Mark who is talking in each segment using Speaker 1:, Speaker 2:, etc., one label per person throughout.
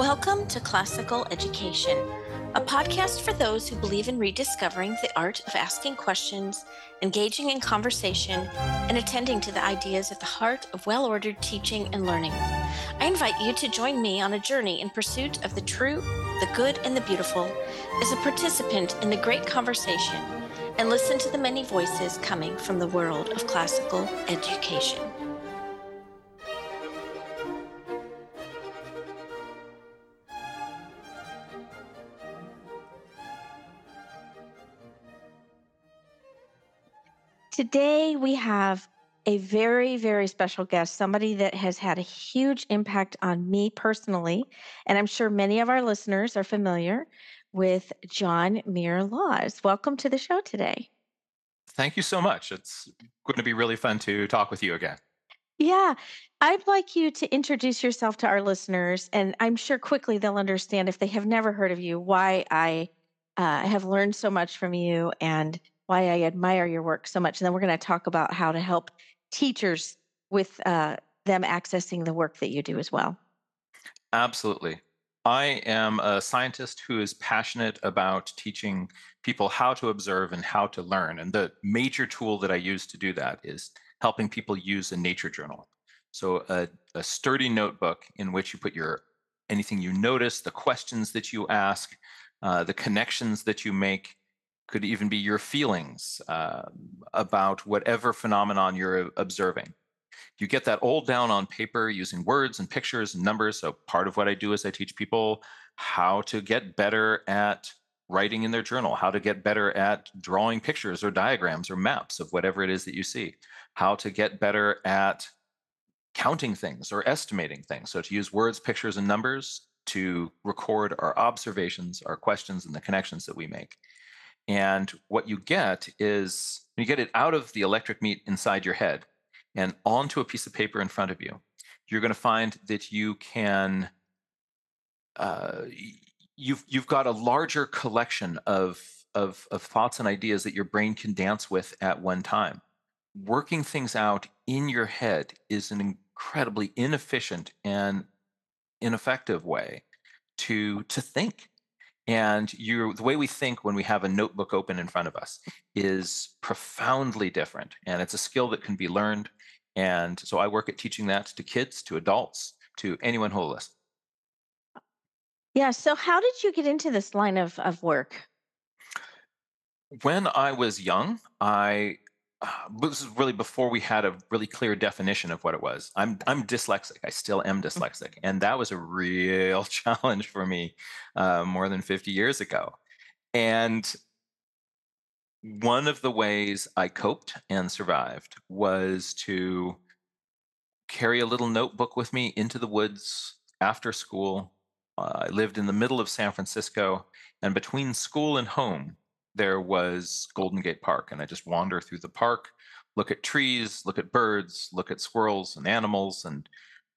Speaker 1: Welcome to Classical Education, a podcast for those who believe in rediscovering the art of asking questions, engaging in conversation, and attending to the ideas at the heart of well ordered teaching and learning. I invite you to join me on a journey in pursuit of the true, the good, and the beautiful as a participant in the great conversation and listen to the many voices coming from the world of classical education. Today, we have a very, very special guest, somebody that has had a huge impact on me personally. And I'm sure many of our listeners are familiar with John Muir Laws. Welcome to the show today.
Speaker 2: Thank you so much. It's going to be really fun to talk with you again.
Speaker 1: Yeah, I'd like you to introduce yourself to our listeners, and I'm sure quickly they'll understand if they have never heard of you why I uh, have learned so much from you and why I admire your work so much. And then we're going to talk about how to help teachers with uh, them accessing the work that you do as well.
Speaker 2: Absolutely. I am a scientist who is passionate about teaching people how to observe and how to learn. And the major tool that I use to do that is helping people use a nature journal. So a, a sturdy notebook in which you put your anything you notice, the questions that you ask, uh, the connections that you make, could even be your feelings uh, about whatever phenomenon you're observing. You get that all down on paper using words and pictures and numbers. So, part of what I do is I teach people how to get better at writing in their journal, how to get better at drawing pictures or diagrams or maps of whatever it is that you see, how to get better at counting things or estimating things. So, to use words, pictures, and numbers to record our observations, our questions, and the connections that we make. And what you get is you get it out of the electric meat inside your head and onto a piece of paper in front of you. You're going to find that you can, uh, you've, you've got a larger collection of, of, of thoughts and ideas that your brain can dance with at one time. Working things out in your head is an incredibly inefficient and ineffective way to, to think and you the way we think when we have a notebook open in front of us is profoundly different. And it's a skill that can be learned. And so I work at teaching that to kids, to adults, to anyone who will listen.
Speaker 1: Yeah. So how did you get into this line of, of work?
Speaker 2: When I was young, I uh, this is really before we had a really clear definition of what it was. I'm I'm dyslexic. I still am mm. dyslexic, and that was a real challenge for me uh, more than 50 years ago. And one of the ways I coped and survived was to carry a little notebook with me into the woods after school. Uh, I lived in the middle of San Francisco, and between school and home, there was Golden Gate Park, and I just wander through the park, look at trees, look at birds, look at squirrels and animals, and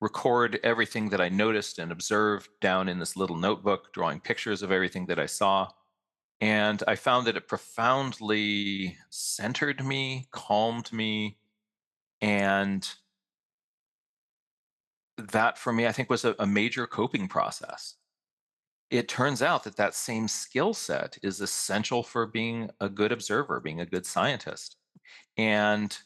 Speaker 2: record everything that I noticed and observed down in this little notebook, drawing pictures of everything that I saw. And I found that it profoundly centered me, calmed me, and that for me, I think was a, a major coping process it turns out that that same skill set is essential for being a good observer, being a good scientist, and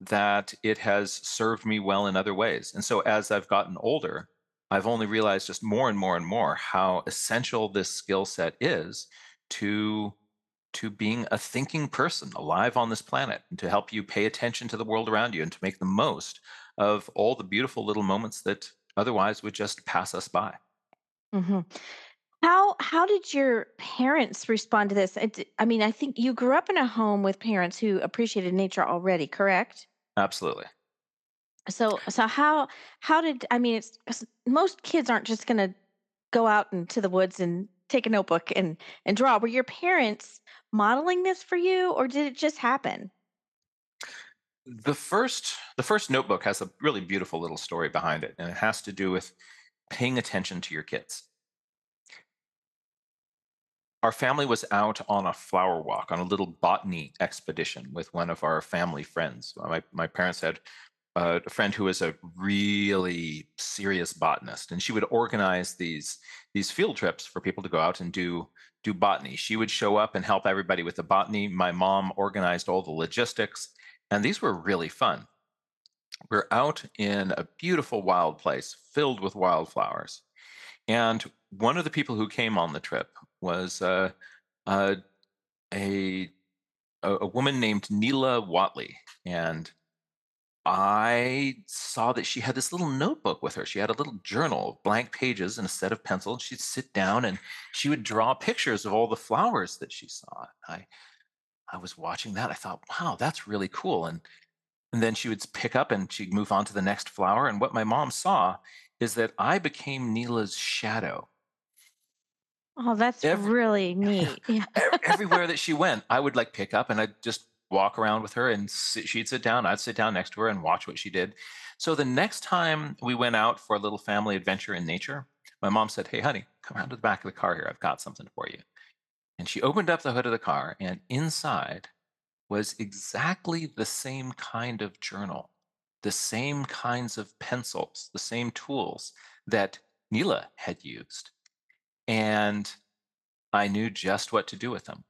Speaker 2: that it has served me well in other ways. And so as I've gotten older, I've only realized just more and more and more how essential this skill set is to to being a thinking person alive on this planet and to help you pay attention to the world around you and to make the most of all the beautiful little moments that otherwise would just pass us by.
Speaker 1: Mm-hmm. How how did your parents respond to this? I mean, I think you grew up in a home with parents who appreciated nature already, correct?
Speaker 2: Absolutely.
Speaker 1: So so how how did I mean? It's most kids aren't just going to go out into the woods and take a notebook and and draw. Were your parents modeling this for you, or did it just happen?
Speaker 2: The first the first notebook has a really beautiful little story behind it, and it has to do with paying attention to your kids our family was out on a flower walk on a little botany expedition with one of our family friends. Uh, my, my parents had uh, a friend who was a really serious botanist, and she would organize these these field trips for people to go out and do do botany. She would show up and help everybody with the botany. My mom organized all the logistics, and these were really fun. We're out in a beautiful wild place filled with wildflowers. And one of the people who came on the trip was uh, uh, a, a woman named Neela Watley. And I saw that she had this little notebook with her. She had a little journal, blank pages, and a set of pencils. She'd sit down and she would draw pictures of all the flowers that she saw. I, I was watching that. I thought, wow, that's really cool. And and then she would pick up and she'd move on to the next flower. And what my mom saw is that I became Neela's shadow.
Speaker 1: Oh, that's
Speaker 2: Every,
Speaker 1: really neat. Yeah.
Speaker 2: everywhere that she went, I would like pick up and I'd just walk around with her and sit, she'd sit down. I'd sit down next to her and watch what she did. So the next time we went out for a little family adventure in nature, my mom said, Hey, honey, come around to the back of the car here. I've got something for you. And she opened up the hood of the car, and inside was exactly the same kind of journal, the same kinds of pencils, the same tools that Neela had used. And I knew just what to do with them.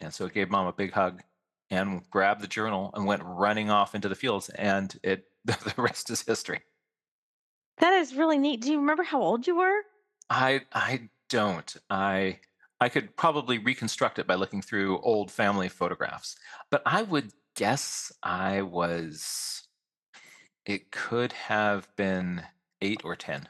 Speaker 2: And so I gave mom a big hug and grabbed the journal and went running off into the fields. And it the rest is history.
Speaker 1: That is really neat. Do you remember how old you were?
Speaker 2: I I don't. I I could probably reconstruct it by looking through old family photographs, but I would guess I was, it could have been eight or 10.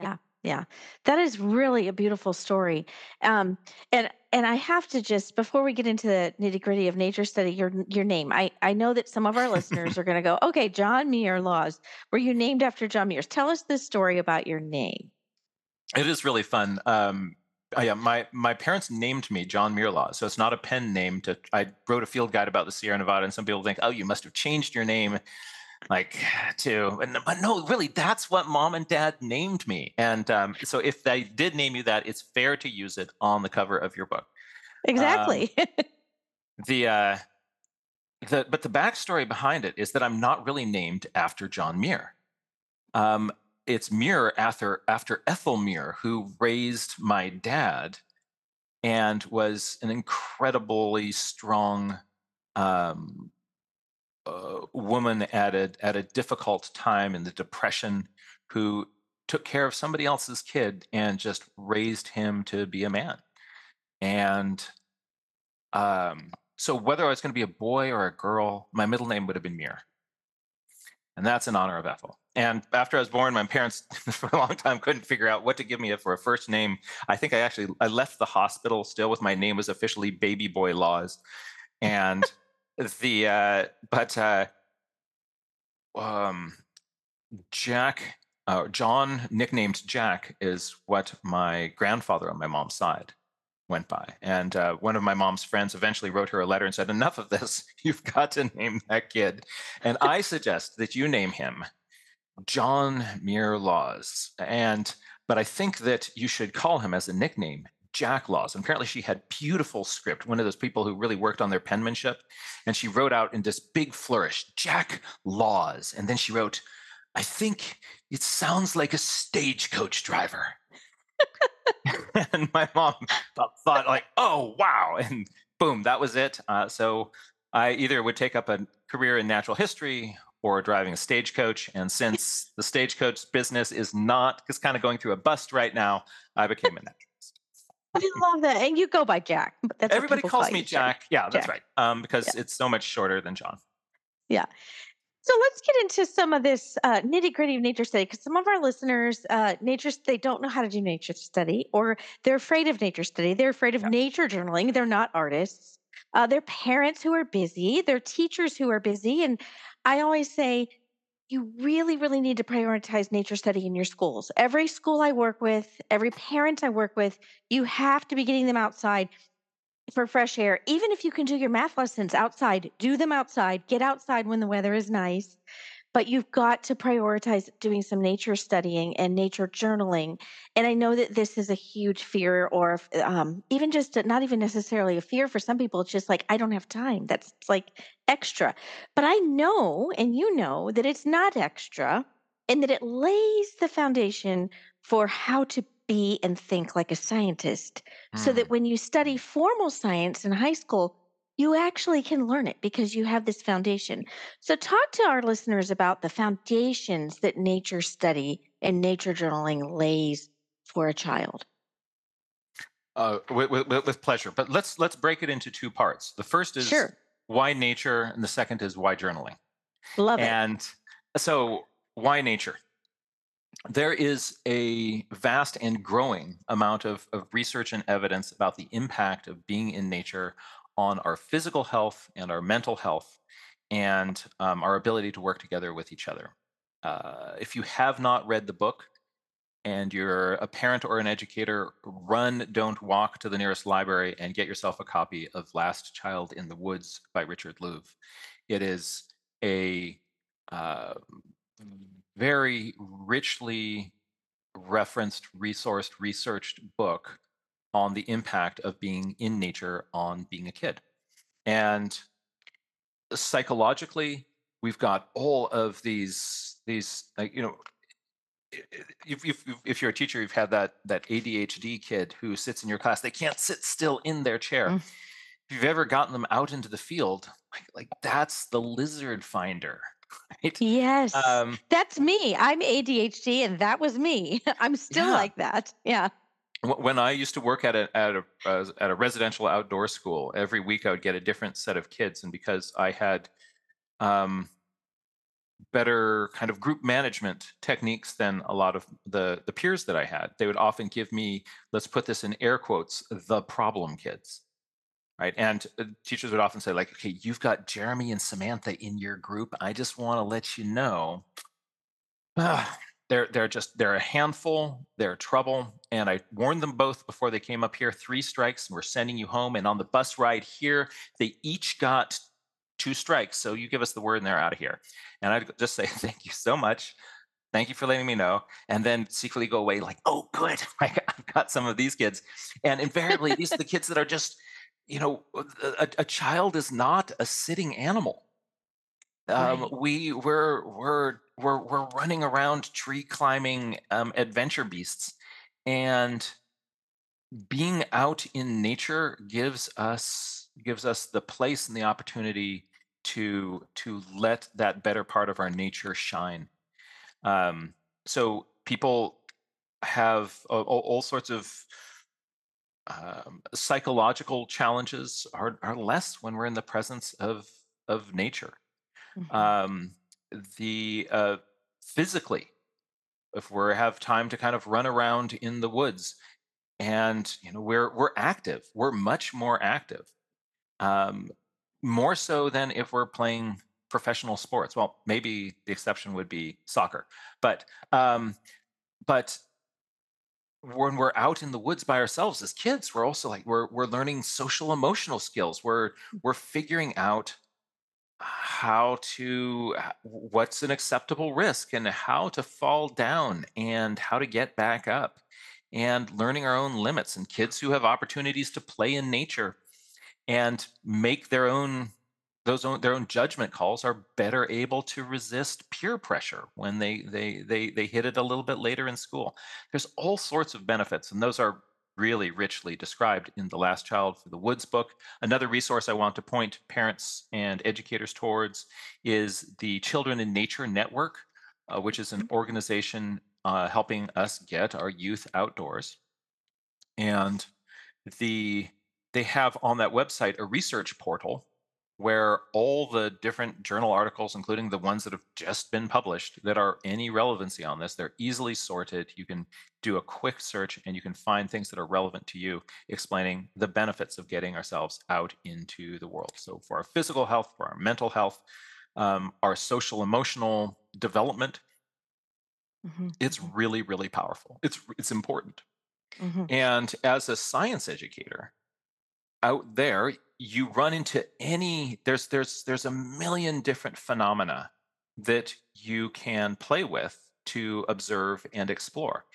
Speaker 1: Yeah, yeah. That is really a beautiful story. Um, and and I have to just before we get into the nitty gritty of nature study, your your name. I I know that some of our listeners are going to go, okay, John Muir Laws. Were you named after John Muir? Tell us this story about your name.
Speaker 2: It is really fun. Um, Oh, yeah, my my parents named me John Muir Laws, so it's not a pen name. To I wrote a field guide about the Sierra Nevada, and some people think, oh, you must have changed your name, like to. But no, really, that's what mom and dad named me. And um, so, if they did name you that, it's fair to use it on the cover of your book.
Speaker 1: Exactly. Um,
Speaker 2: the uh, the but the backstory behind it is that I'm not really named after John Muir. Um, it's Muir after after Ethel Muir, who raised my dad and was an incredibly strong um, uh, woman at a at a difficult time in the depression, who took care of somebody else's kid and just raised him to be a man. And um, so, whether I was going to be a boy or a girl, my middle name would have been Muir. and that's in honor of Ethel. And after I was born, my parents for a long time couldn't figure out what to give me for a first name. I think I actually I left the hospital still with my name was officially Baby Boy Laws, and the uh, but uh, um, Jack uh, John nicknamed Jack is what my grandfather on my mom's side went by. And uh, one of my mom's friends eventually wrote her a letter and said, "Enough of this. You've got to name that kid." And I suggest that you name him John Muir Laws. And but I think that you should call him as a nickname Jack Laws. And apparently she had beautiful script, one of those people who really worked on their penmanship. And she wrote out in this big flourish, Jack Laws. And then she wrote, I think it sounds like a stagecoach driver. and my mom thought, like, oh wow. And boom, that was it. Uh, so I either would take up a career in natural history or driving a stagecoach. And since the stagecoach business is not, is kind of going through a bust right now, I became a naturalist.
Speaker 1: I love that. And you go by Jack.
Speaker 2: That's Everybody calls me Jack. Jack. Yeah, that's Jack. right. Um, because yeah. it's so much shorter than John.
Speaker 1: Yeah. So let's get into some of this uh, nitty gritty of nature study because some of our listeners, uh, nature, they don't know how to do nature study or they're afraid of nature study. They're afraid of yeah. nature journaling. They're not artists. Uh, they're parents who are busy. They're teachers who are busy. And I always say, you really, really need to prioritize nature study in your schools. Every school I work with, every parent I work with, you have to be getting them outside for fresh air. Even if you can do your math lessons outside, do them outside. Get outside when the weather is nice. But you've got to prioritize doing some nature studying and nature journaling. And I know that this is a huge fear, or um, even just not even necessarily a fear for some people. It's just like, I don't have time. That's like extra. But I know, and you know, that it's not extra and that it lays the foundation for how to be and think like a scientist. So that
Speaker 2: Mm.
Speaker 1: when you study formal science in high school, you actually can learn it because you have this foundation. So, talk to our listeners about the foundations that nature study and nature journaling lays for a child.
Speaker 2: Uh, with, with, with pleasure. But let's let's break it into two parts. The first is
Speaker 1: Sure.
Speaker 2: why nature, and the second is why journaling.
Speaker 1: Love it.
Speaker 2: And so, why nature? There is a vast and growing amount of, of research and evidence about the impact of being in nature on our physical health and our mental health and um, our ability to work together with each other. Uh, if you have not read the book and you're a parent or an educator, run, don't walk to the nearest library and get yourself a copy of Last Child in the Woods by Richard Louv. It is a uh, very richly referenced, resourced, researched book on the impact of being in nature on being a kid. And psychologically, we've got all of these these like you know if, if, if you're a teacher you've had that that adhd kid who sits in your class they can't sit still in their chair
Speaker 1: Mm.
Speaker 2: if you've ever gotten them out into the field like, like that's the lizard finder right
Speaker 1: Yes.
Speaker 2: um
Speaker 1: That's me. I'm ADHD and that was me. I'm still
Speaker 2: yeah
Speaker 1: like that. Yeah.
Speaker 2: Wh- when I used to work at a at a uh, at a residential outdoor school, every week I would get a different set of kids, and because I had um, better kind of group management techniques than a lot of the the peers that I had, they would often give me, let's put this in air quotes, the problem kids, right? And uh, teachers would often say, like, okay, you've got Jeremy and Samantha in your group. I just want to let you know Ah, they're they're just they're a handful. They're trouble, and I warned them both before they came up here. Three strikes, and we're sending you home. And on the bus ride here, they each got two strikes. So you give us the word, and they're out of here. And I'd just say thank you so much. Thank you for letting me know. And then secretly go away like, oh, good, I I've got some of these kids. And invariably, these are the kids that are just, you know, a, a child is not a sitting animal um,
Speaker 1: Right.
Speaker 2: we we're we're we're we're running around tree climbing um, adventure beasts, and being out in nature gives us gives us the place and the opportunity to to let that better part of our nature shine. Um, so people have all, sorts of um, psychological challenges are, are less when we're in the presence of of nature
Speaker 1: Mhm.
Speaker 2: um, the uh, physically if we have time to kind of run around in the woods and you know we're we're active we're much more active um, more so than if we're playing professional sports. Well maybe the exception would be soccer but um, but when we're out in the woods by ourselves as kids we're also like we're we're learning social emotional skills. We're we're figuring out how to what's an acceptable risk and how to fall down and how to get back up and learning our own limits and kids who have opportunities to play in nature and make their own those own their own judgment calls are better able to resist peer pressure when they they they they hit it a little bit later in school. There's all sorts of benefits and those are really richly described in the last child for the woods book. Another resource i want to point parents and educators towards is the children in nature network uh, which is an organization uh, helping us get our youth outdoors. And the they have on that website a research portal where all the different journal articles including the ones that have just been published that are any relevancy on this they're easily sorted you can do a quick search and you can find things that are relevant to you explaining the benefits of getting ourselves out into the world so for our physical health for our mental health um, our social emotional development
Speaker 1: Mhm.
Speaker 2: it's really really powerful it's it's important
Speaker 1: Mhm.
Speaker 2: and as a science educator out there, you run into any there's there's there's a million different phenomena that you can play with to observe and explore.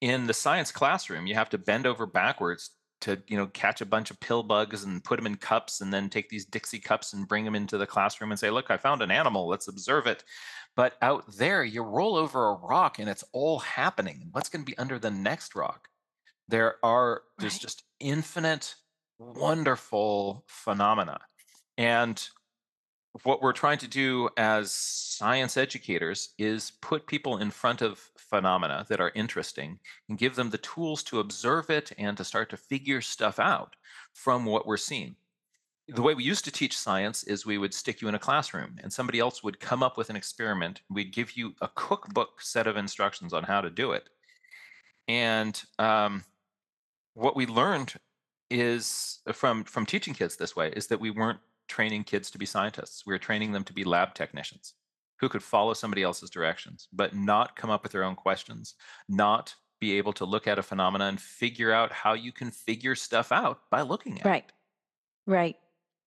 Speaker 2: In the science classroom, you have to bend over backwards to you know catch a bunch of pill bugs and put them in cups and then take these dixie cups and bring them into the classroom and say look i found an animal let's observe it but out there you roll over a rock and it's all happening what's going to be under the next rock there are there's
Speaker 1: Right.
Speaker 2: just infinite wonderful phenomena and what we're trying to do as science educators is put people in front of phenomena that are interesting and give them the tools to observe it and to start to figure stuff out from what we're seeing. The way we used to teach science is we would stick you in a classroom and somebody else would come up with an experiment. We'd give you a cookbook set of instructions on how to do it. And um, what we learned is uh, from from teaching kids this way is that we weren't training kids to be scientists. We were training them to be lab technicians who could follow somebody else's directions, but not come up with their own questions, not be able to look at a phenomena and figure out how you can figure stuff out by looking at
Speaker 1: Right.
Speaker 2: it.
Speaker 1: Right. Right.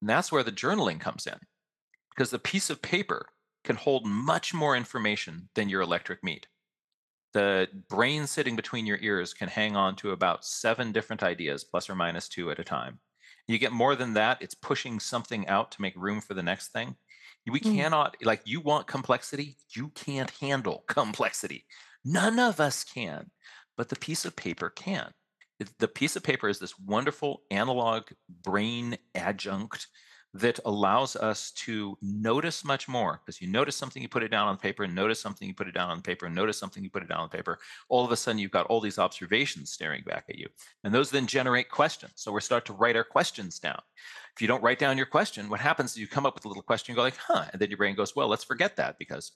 Speaker 2: And that's where the journaling comes in, because the piece of paper can hold much more information than your electric meat. The brain sitting between your ears can hang on to about seven different ideas, plus or minus two at a time. You get more than that, it's pushing something out to make room for the next thing. We
Speaker 1: Mm.
Speaker 2: cannot, like, you want complexity, you can't handle complexity. None of us can, but the piece of paper can. The piece of paper is this wonderful analog brain adjunct that allows us to notice much more because you notice something, you put it down on paper, and notice something, you put it down on paper, and notice something, you put it down on paper. All of a sudden, you've got all these observations staring back at you. And those then generate questions. So we start to write our questions down. If you don't write down your question, what happens is you come up with a little question, you go like, huh, and then your brain goes, well, let's forget that because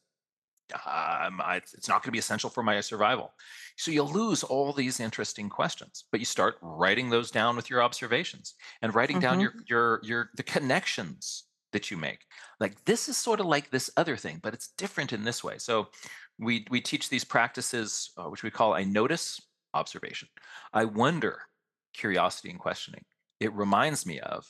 Speaker 2: um, I, it's not going to be essential for my survival. So you lose all these interesting questions, but you start writing those down with your observations and writing down
Speaker 1: Mhm.
Speaker 2: your your your the connections that you make. Like this is sort of like this other thing, but it's different in this way. So we we teach these practices, uh, which we call I notice observation, I wonder curiosity and questioning. It reminds me of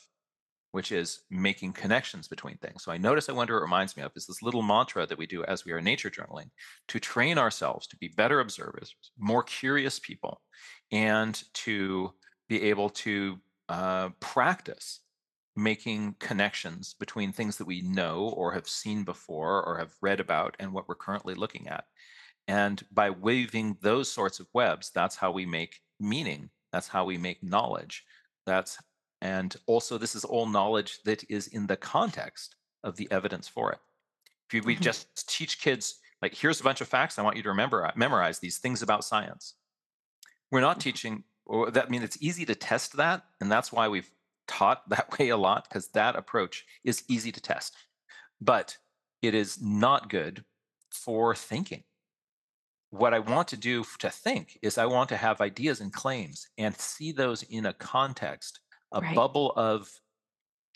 Speaker 2: which is making connections between things. So I notice, I wonder, it reminds me of is this little mantra that we do as we are nature journaling to train ourselves to be better observers, more curious people, and to be able to uh, practice making connections between things that we know or have seen before or have read about and what we're currently looking at. And by weaving those sorts of webs, that's how we make meaning. That's how we make knowledge. That's and also this is all knowledge that is in the context of the evidence for it. If we
Speaker 1: Mhm.
Speaker 2: just teach kids like here's a bunch of facts I want you to remember memorize these things about science. We're not
Speaker 1: Mhm.
Speaker 2: teaching or that I mean it's easy to test that and that's why we've taught that way a lot because that approach is easy to test. But it is not good for thinking what I want to do to think is I want to have ideas and claims and see those in a context, a
Speaker 1: Right.
Speaker 2: bubble of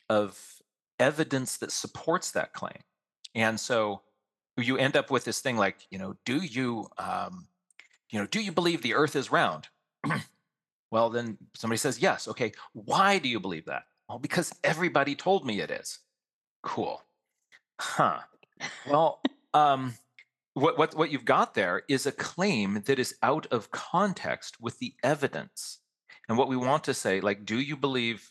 Speaker 2: of evidence that supports that claim. And so you end up with this thing like, you know, do you um, you know, do you believe the earth is round? well, then somebody says yes. Okay, why do you believe that? Well, because everybody told me it is. Cool. Huh. Well, um, what, what, what you've got there is a claim that is out of context with the evidence. And what we want to say, like, do you believe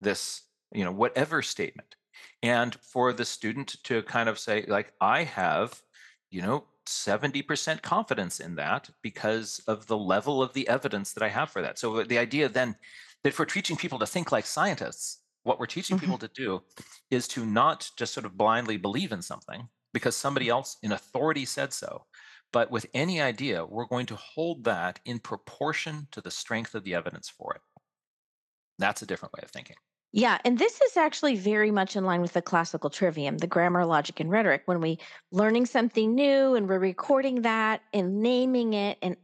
Speaker 2: this, you know, whatever statement? And for the student to kind of say, like, I have, you know, 70% confidence in that because of the level of the evidence that I have for that. So the idea then that if we're teaching people to think like scientists, what we're teaching
Speaker 1: Mhm.
Speaker 2: people to do is to not just sort of blindly believe in something because somebody else in authority said so. But with any idea, we're going to hold that in proportion to the strength of the evidence for it. That's a different way of thinking.
Speaker 1: Yeah, and this is actually very much in line with the classical trivium, the grammar, logic, and rhetoric. When we learning something new and we're recording that and naming it, and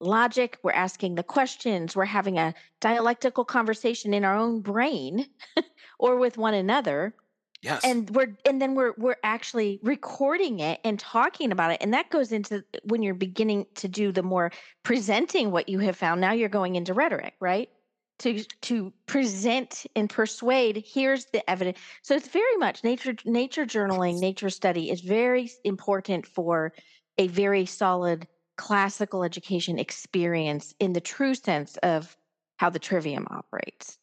Speaker 1: logic, we're asking the questions, we're having a dialectical conversation in our own brain or with one another,
Speaker 2: Yes.
Speaker 1: and we're and then we're we're actually recording it and talking about it, and that goes into when you're beginning to do the more presenting what you have found. Now you're going into rhetoric, right? to to present and persuade here's the evidence so it's very much nature nature journaling nature study is very important for a very solid classical education experience in the true sense of how the trivium operates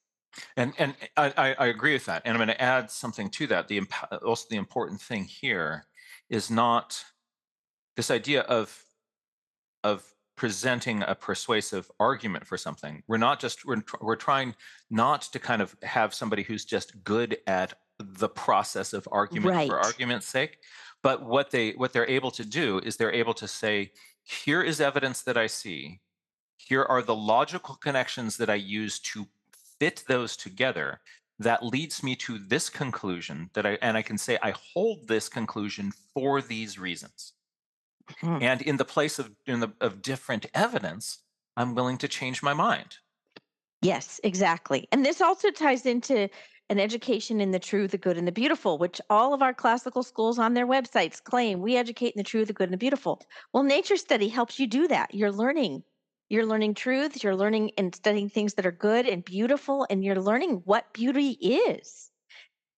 Speaker 2: and and I, I agree with that and i'm going to add something to that the also the important thing here is not this idea of of presenting a persuasive argument for something. We're not just we're, we're trying not to kind of have somebody who's just good at the process of argument right. for argument's sake, but what they what they're able to do is they're able to say, here is evidence that I see. Here are the logical connections that I use to fit those together that leads me to this conclusion that I and I can say I hold this conclusion for these reasons. Mm-hmm. And in the place of in the of different evidence, I'm willing to change my mind.
Speaker 1: Yes, exactly. And this also ties into an education in the true, the good, and the beautiful, which all of our classical schools on their websites claim we educate in the true, the good, and the beautiful. Well, nature study helps you do that. You're learning. You're learning truths, you're learning and studying things that are good and beautiful, and you're learning what beauty is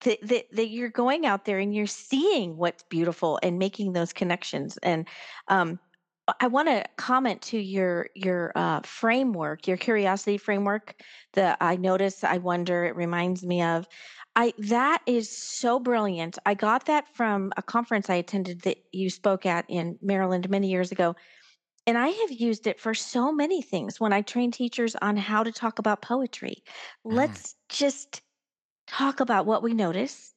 Speaker 1: that, that, that you're going out there and you're seeing what's beautiful and making those connections and um, I want to comment to your your uh, framework, your curiosity framework. The I notice, I wonder. It reminds me of. I that is so brilliant. I got that from a conference I attended that you spoke at in Maryland many years ago, and I have used it for so many things when I train teachers on how to talk about poetry. Mm. Let's just talk about what we notice,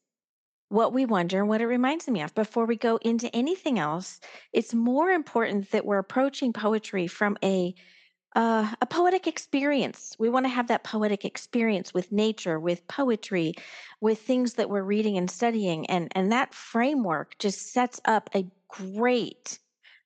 Speaker 1: what we wonder, and what it reminds me of. Before we go into anything else, it's more important that we're approaching poetry from a uh, a poetic experience. We want to have that poetic experience with nature, with poetry, with things that we're reading and studying, and and that framework just sets up a great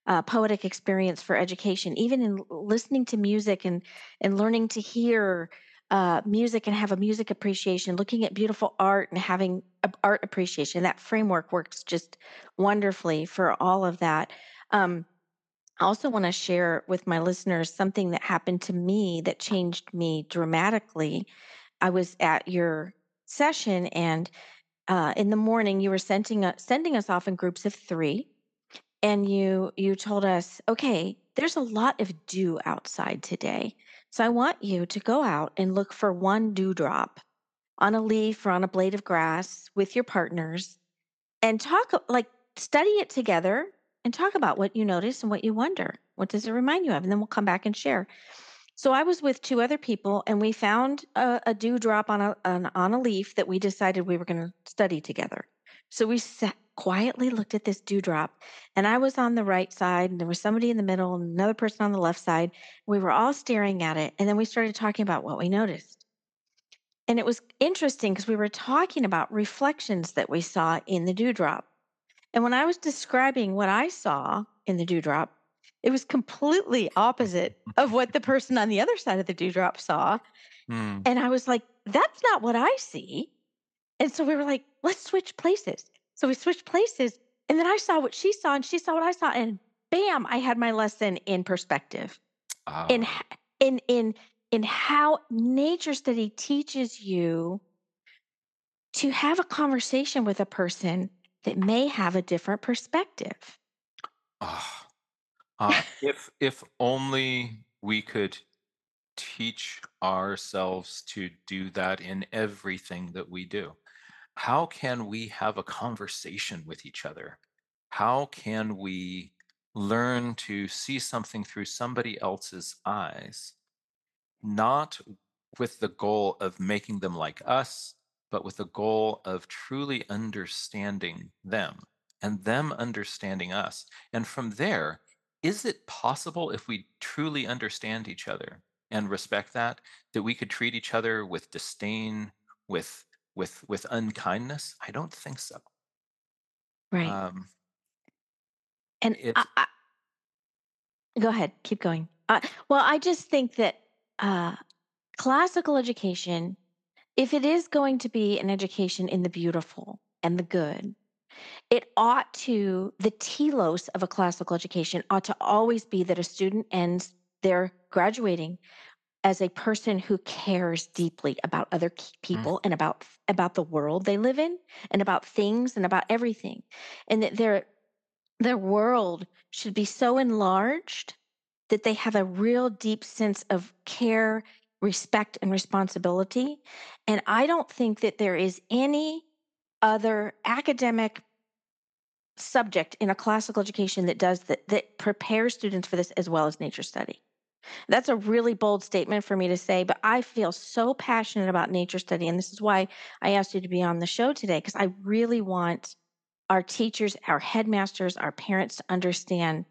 Speaker 1: uh, poetic experience for education. Even in listening to music and and learning to hear uh, music and have a music appreciation, looking at beautiful art and having art appreciation. That framework works just wonderfully for all of that. Um, I also want to share with my listeners something that happened to me that changed me dramatically. I was at your session, and uh, in the morning, you were sending us, sending us off in groups of three, and you you told us, okay, there's a lot of dew outside today. So I want you to go out and look for one dewdrop on a leaf or on a blade of grass with your partners and talk like study it together and talk about what you notice and what you wonder. What does it remind you of? And then we'll come back and share. So I was with two other people and we found a, a dewdrop on a on, on a leaf that we decided we were going to study together. So we sat, quietly looked at this dewdrop and I was on the right side and there was somebody in the middle and another person on the left side. We were all staring at it and then we started talking about what we noticed. And it was interesting because we were talking about reflections that we saw in the dewdrop. And when I was describing what I saw in the dewdrop, it was completely opposite of what the person on the other side of the dewdrop saw. Mm. And I was like, that's not what I see. And so we were like, let's switch places. So we switched places. And then I saw what she saw and she saw what I saw. And bam, I had my lesson in perspective. In ah. in in in how nature study teaches you to have a conversation with a person that may have a different perspective.
Speaker 2: Uh, uh, if if only we could teach ourselves to do that in everything that we do how can we have a conversation with each other? How can we learn to see something through somebody else's eyes, not with the goal of making them like us, but with the goal of truly understanding them and them understanding us. And from there, is it possible if we truly understand each other and respect that, that we could treat each other with disdain, with with with unkindness? I don't think so.
Speaker 1: Right. Um, and I, I, go ahead, keep going. Uh, well, I just think that uh, classical education, if it is going to be an education in the beautiful and the good, it ought to, the telos of a classical education ought to always be that a student ends their graduating as a person who cares deeply about other
Speaker 2: Mm.
Speaker 1: people and about about the world they live in and about things and about everything and that their their world should be so enlarged that they have a real deep sense of care respect and responsibility and i don't think that there is any other academic subject in a classical education that does that that prepares students for this as well as nature study that's a really bold statement for me to say, but I feel so passionate about nature study. And this is why I asked you to be on the show today, because I really want our teachers, our headmasters, our parents to understand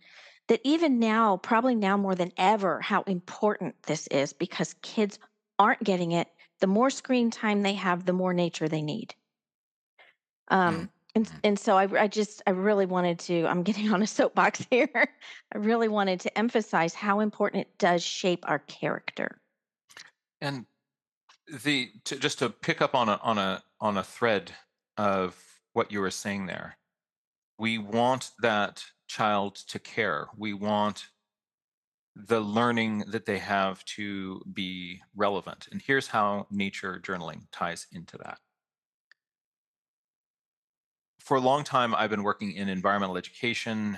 Speaker 1: that even now, probably now more than ever, how important this is because kids aren't getting it. The more screen time they have, the more nature they need. Um, and, and so I, I just, I really wanted to, I'm getting on a soapbox here. I really wanted to emphasize how important it does shape our character.
Speaker 2: And the to, just to pick up on a on a on a thread of what you were saying there, we want that child to care. We want the learning that they have to be relevant. And here's how nature journaling ties into that. For a long time, I've been working in environmental education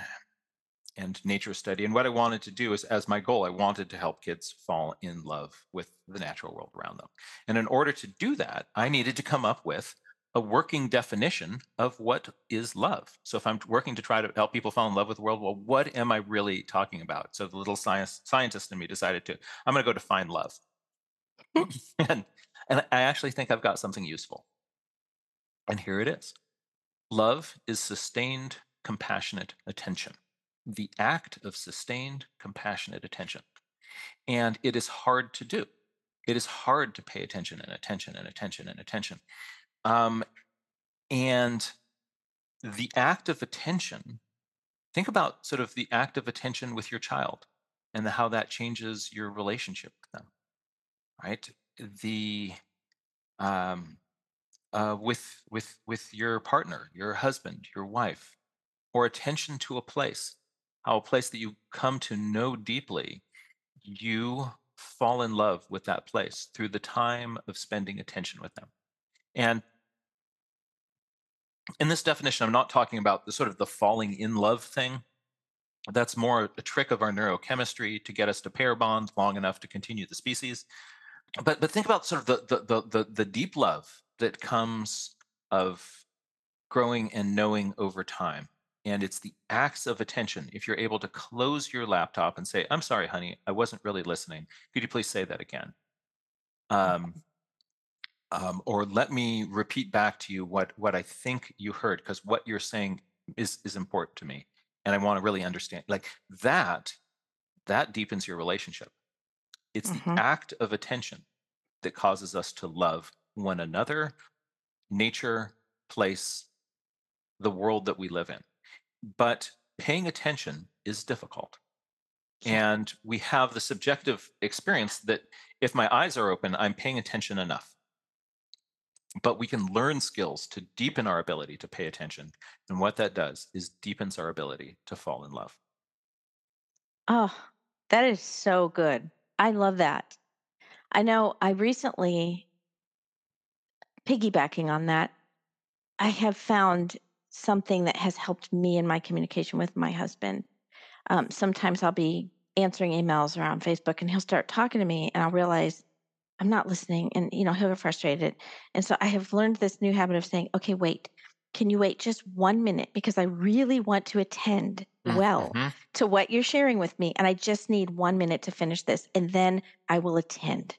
Speaker 2: and nature study. And what I wanted to do is, as my goal, I wanted to help kids fall in love with the natural world around them. And in order to do that, I needed to come up with a working definition of what is love. So if I'm working to try to help people fall in love with the world, well, what am I really talking about? So the little science scientist in me decided to, I'm going to go define love. and, and I actually think I've got something useful. And here it is. Love is sustained, compassionate attention the act of sustained, compassionate attention. And it is hard to do. It is hard to pay attention and attention and attention and attention. Um, and the act of attention, think about sort of the act of attention with your child and the, how that changes your relationship with them, right? The um, uh, with with with your partner, your husband, your wife, or attention to a place how a place that you come to know deeply, you fall in love with that place through the time of spending attention with them. And in this definition, I'm not talking about the sort of the falling in love thing. That's more a trick of our neurochemistry to get us to pair bond long enough to continue the species. But but think about sort of the the the the, the deep love that comes of growing and knowing over time and it's the acts of attention. If you're able to close your laptop and say, I'm sorry, honey, I wasn't really listening. Could you please say that again? Um, um, or let me repeat back to you what, what I think you heard, because what you're saying is, is important to me. And I want to really understand. Like that, that deepens your relationship. It's
Speaker 1: Mhm.
Speaker 2: the act of attention that causes us to love one another, nature, place, the world that we live in but paying attention is difficult. And we have the subjective experience that if my eyes are open, I'm paying attention enough. But we can learn skills to deepen our ability to pay attention. And what that does is deepens our ability to fall in love.
Speaker 1: Oh, that is so good. I love that. I know I recently, piggybacking on that, I have found something that has helped me in my communication with my husband. Um, sometimes I'll be answering emails or on Facebook and he'll start talking to me and I'll realize I'm not listening and you know he'll get frustrated. And so I have learned this new habit of saying, okay, wait, can you wait just one minute because I really want to attend well
Speaker 2: Mhm.
Speaker 1: to what you're sharing with me and I just need one minute to finish this and then I will attend.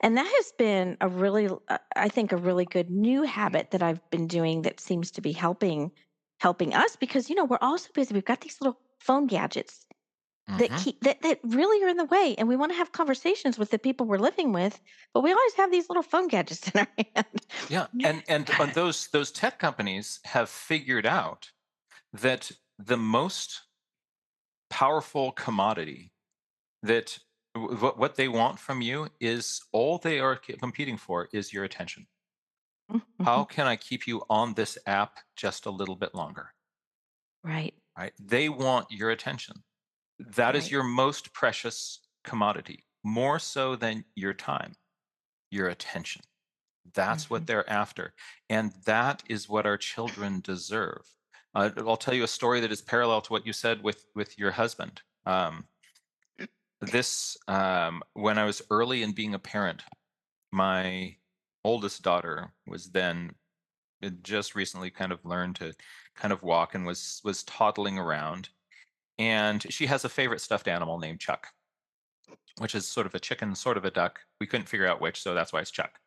Speaker 1: And that has been a really, uh, I think, a really good new habit that I've been doing that seems to be helping helping us because you know we're all so busy. We've got these little phone gadgets that
Speaker 2: Mhm.
Speaker 1: keep that that really are in the way, and we want to have conversations with the people we're living with, but we always have these little phone gadgets in our hand.
Speaker 2: Yeah, and and on those those tech companies have figured out that the most powerful commodity that what what they want from you is all they are competing for is your attention. How
Speaker 1: Mhm.
Speaker 2: can I keep you on this app just a little bit longer?
Speaker 1: Right,
Speaker 2: Right? They want your attention. That is
Speaker 1: right.
Speaker 2: your most precious commodity. more so than your time, your attention. That's
Speaker 1: Mhm.
Speaker 2: what they're after. And that is what our children deserve. Uh, I'll tell you a story that is parallel to what you said with with your husband. Um, this um, when I was early in being a parent, my oldest daughter was then just recently kind of learned to kind of walk and was was toddling around. And she has a favorite stuffed animal named Chuck, which is sort of a chicken, sort of a duck. We couldn't figure out which, so that's why it's Chuck.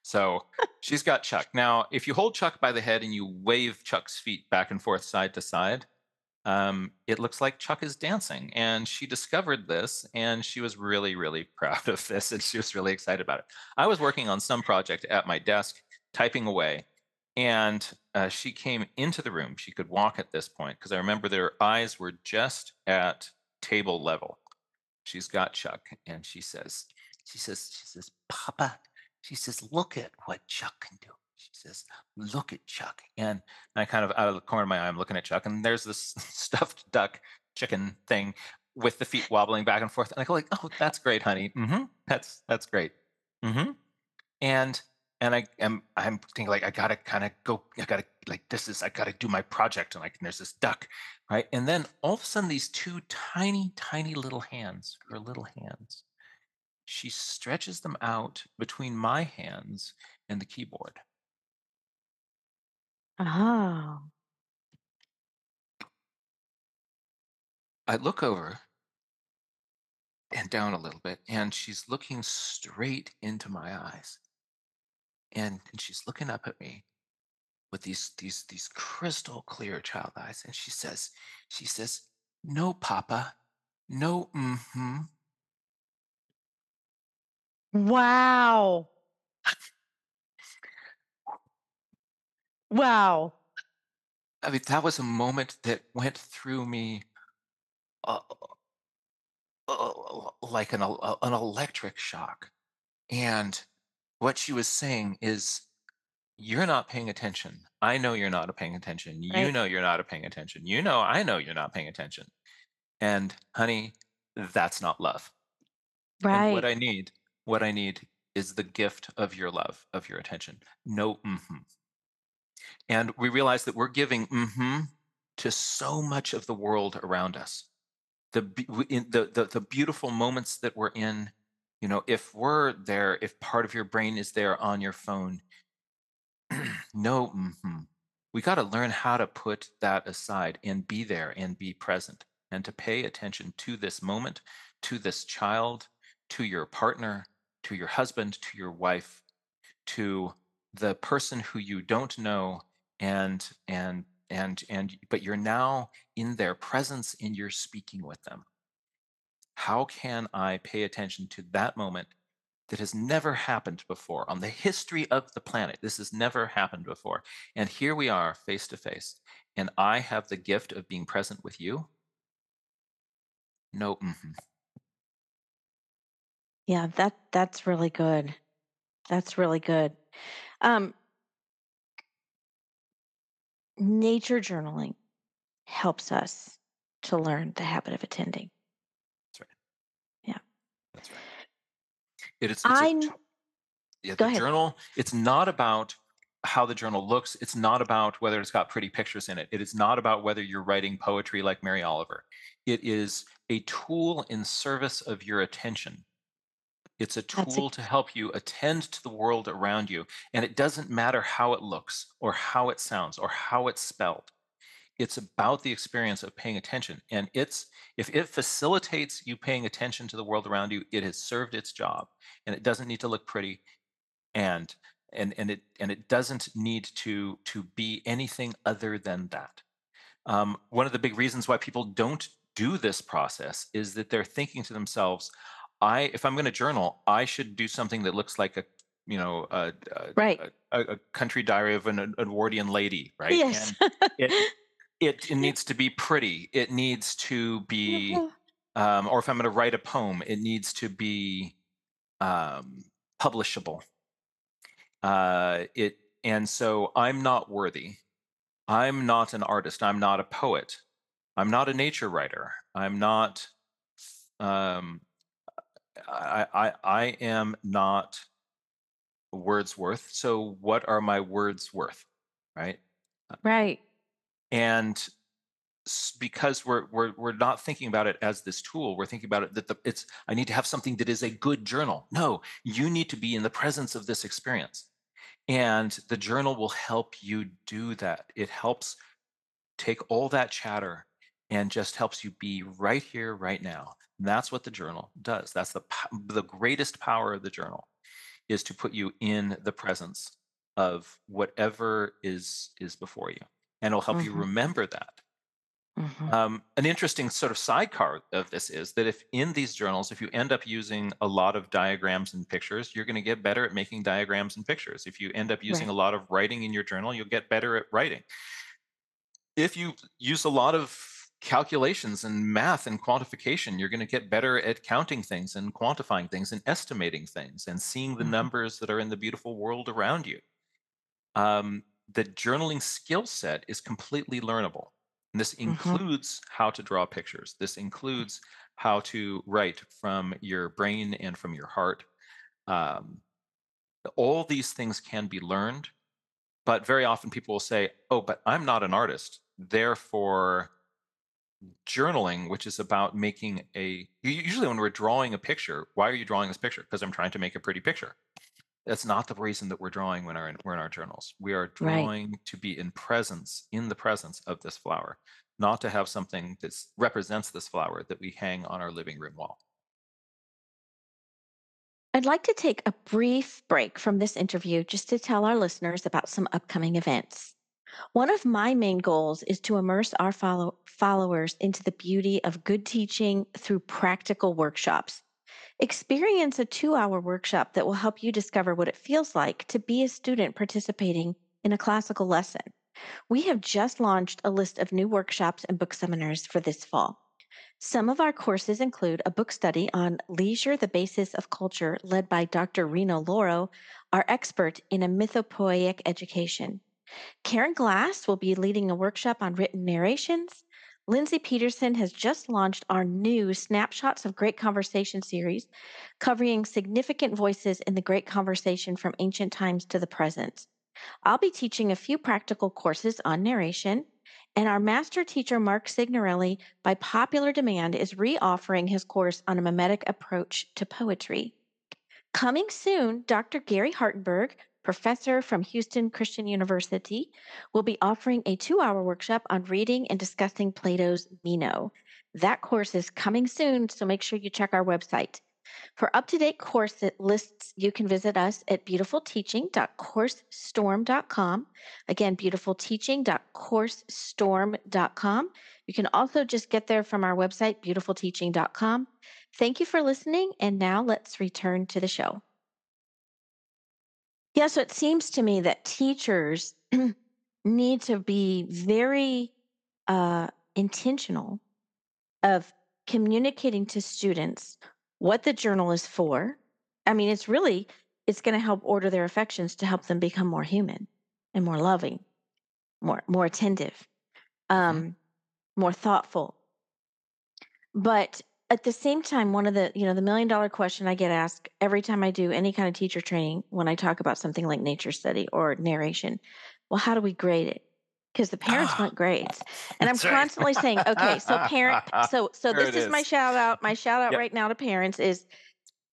Speaker 2: So she's got Chuck. Now, if you hold Chuck by the head and you wave Chuck's feet back and forth side to side, um, it looks like Chuck is dancing. And she discovered this and she was really, really proud of this and she was really excited about it. I was working on some project at my desk, typing away, and uh, she came into the room. She could walk at this point because I remember their eyes were just at table level. She's got Chuck and she says, she says, she says, Papa, she says, look at what Chuck can do. She says, look at Chuck. And I kind of out of the corner of my eye, I'm looking at Chuck, and there's this stuffed duck chicken thing with the feet wobbling back and forth. And I go like, oh, that's great, honey. Mm-hmm. That's that's great. Mm-hmm. And and I am I'm thinking like I gotta kind of go, I gotta like this is I gotta do my project. And like and there's this duck, right? And then all of a sudden these two tiny, tiny little hands, her little hands, she stretches them out between my hands and the keyboard.
Speaker 1: Oh.
Speaker 2: I look over and down a little bit, and she's looking straight into my eyes. And, and she's looking up at me with these these these crystal clear child eyes, and she says, she says, "No, Papa, no, mm-hmm."
Speaker 1: Wow. Wow.
Speaker 2: I mean, that was a moment that went through me uh, uh, like an el- an electric shock. And what she was saying is, you're not paying attention. I know you're not paying attention. You
Speaker 1: Right.
Speaker 2: know you're not paying attention. You know I know you're not paying attention. And honey, that's not love. And what I need, what I need is the gift of your love, of your attention. No, mm-hmm. And we realize that we're giving mm-hmm to so much of the world around us. The, the, the the beautiful moments that we're in, you know, if we're there, if part of your brain is there on your phone, no, hmm we got to learn how to put that aside and be there and be present and to pay attention to this moment, to this child, to your partner, to your husband, to your wife, to the person who you don't know and and and and but you're now in their presence and you're speaking with them. How can I pay attention to that moment that has never happened before on the history of the planet. This has never happened before. And here we are face to face. And I have the gift of being present with you. No, mhm.
Speaker 1: Yeah, that that's really good. That's really good. Um, nature journaling helps us to learn the habit of attending.
Speaker 2: that's right.
Speaker 1: Yeah.
Speaker 2: That's right. It is, it's
Speaker 1: I
Speaker 2: a, yeah,
Speaker 1: go
Speaker 2: the
Speaker 1: ahead.
Speaker 2: journal, it's not about how the journal looks. It's not about whether it's got pretty pictures in it. It is not about whether you're writing poetry like Mary Oliver. It is a tool in service of your attention. It's a
Speaker 1: That's a
Speaker 2: tool to help you attend to the world around you. And it doesn't matter how it looks or how it sounds or how it's spelled. It's about the experience of paying attention. And it's if it facilitates you paying attention to the world around you, it has served its job. And it doesn't need to look pretty. And and and it and it doesn't need to to be anything other than that. Um, one of the big reasons why people don't do this process is that they're thinking to themselves, I if I'm going to journal, I should do something that looks like a you know a
Speaker 1: right.
Speaker 2: a, a, a country diary of an Edwardian lady, right?
Speaker 1: Yes.
Speaker 2: It it, it needs to be pretty. It needs to be, um, or if I'm going to write a poem, it needs to be um, publishable. Uh, it and so I'm not worthy. I'm not an artist. I'm not a poet. I'm not a nature writer. I'm not. Um, I, I, I am not Wordsworth. So what are my words worth? Right.
Speaker 1: Uh, right.
Speaker 2: And because we're, we're we're not thinking about it as this tool we're thinking about it that the, it's i need to have something that is a good journal no you need to be in the presence of this experience and the journal will help you do that it helps take all that chatter and just helps you be right here right now that's what the journal does that's the the greatest power of the journal is to put you in the presence of whatever is is before you and it'll help mm-hmm. you remember that mm-hmm. um, an interesting sort of sidecar of this is that if in these journals if you end up using a lot of diagrams and pictures you're going to get better at making diagrams and pictures if you end up using right. a lot of writing in your journal you'll get better at writing if you use a lot of calculations and math and quantification, you're going to get better at counting things and quantifying things and estimating things and seeing the mm-hmm. numbers that are in the beautiful world around you. Um, the journaling skill set is completely learnable. And this mm-hmm. includes how to draw pictures. This includes how to write from your brain and from your heart. Um, all these things can be learned, but very often people will say, Oh, but I'm not an artist. Therefore, journaling, which is about making a usually when we're drawing a picture, why are you drawing this picture? Because I'm trying to make a pretty picture. That's not the reason that we're drawing when our, we're in our journals. We are drawing right. to be in presence, in the presence of this flower, not to have something that represents this flower that we hang on our living room wall.
Speaker 1: I'd like to take a brief break from this interview just to tell our listeners about some upcoming events. One of my main goals is to immerse our follow- followers into the beauty of good teaching through practical workshops. Experience a two hour workshop that will help you discover what it feels like to be a student participating in a classical lesson. We have just launched a list of new workshops and book seminars for this fall. Some of our courses include a book study on Leisure, the Basis of Culture, led by Dr. Reno Lauro, our expert in a mythopoeic education. Karen Glass will be leading a workshop on written narrations. Lindsay Peterson has just launched our new Snapshots of Great Conversation series, covering significant voices in the great conversation from ancient times to the present. I'll be teaching a few practical courses on narration, and our master teacher, Mark Signorelli, by popular demand, is reoffering his course on a mimetic approach to poetry. Coming soon, Dr. Gary Hartenberg professor from Houston Christian University, will be offering a two hour workshop on reading and discussing Plato's Meno. That course is coming soon, so make sure you check our website. For up to date course lists, you can visit us at beautifulteaching.coursestorm.com. Again, beautifulteaching.coursestorm.com. You can also just get there from our website, beautifulteaching.com. Thank you for listening, and now let's return to the show. Yeah, so it seems to me that teachers need to be very uh, intentional of communicating to students what the journal is for. I mean, it's really it's going to help order their affections to help them become more human and more loving, more more attentive, mm-hmm. um, more thoughtful. But at the same time, one of the, you know, the million dollar question I get asked every time I do any kind of teacher training when I talk about something like nature study or narration, well, how do we grade it? Because the parents want grades. And I'm constantly saying, okay, so parent, so so this is, is, my shout out. My shout out yep. right now to parents is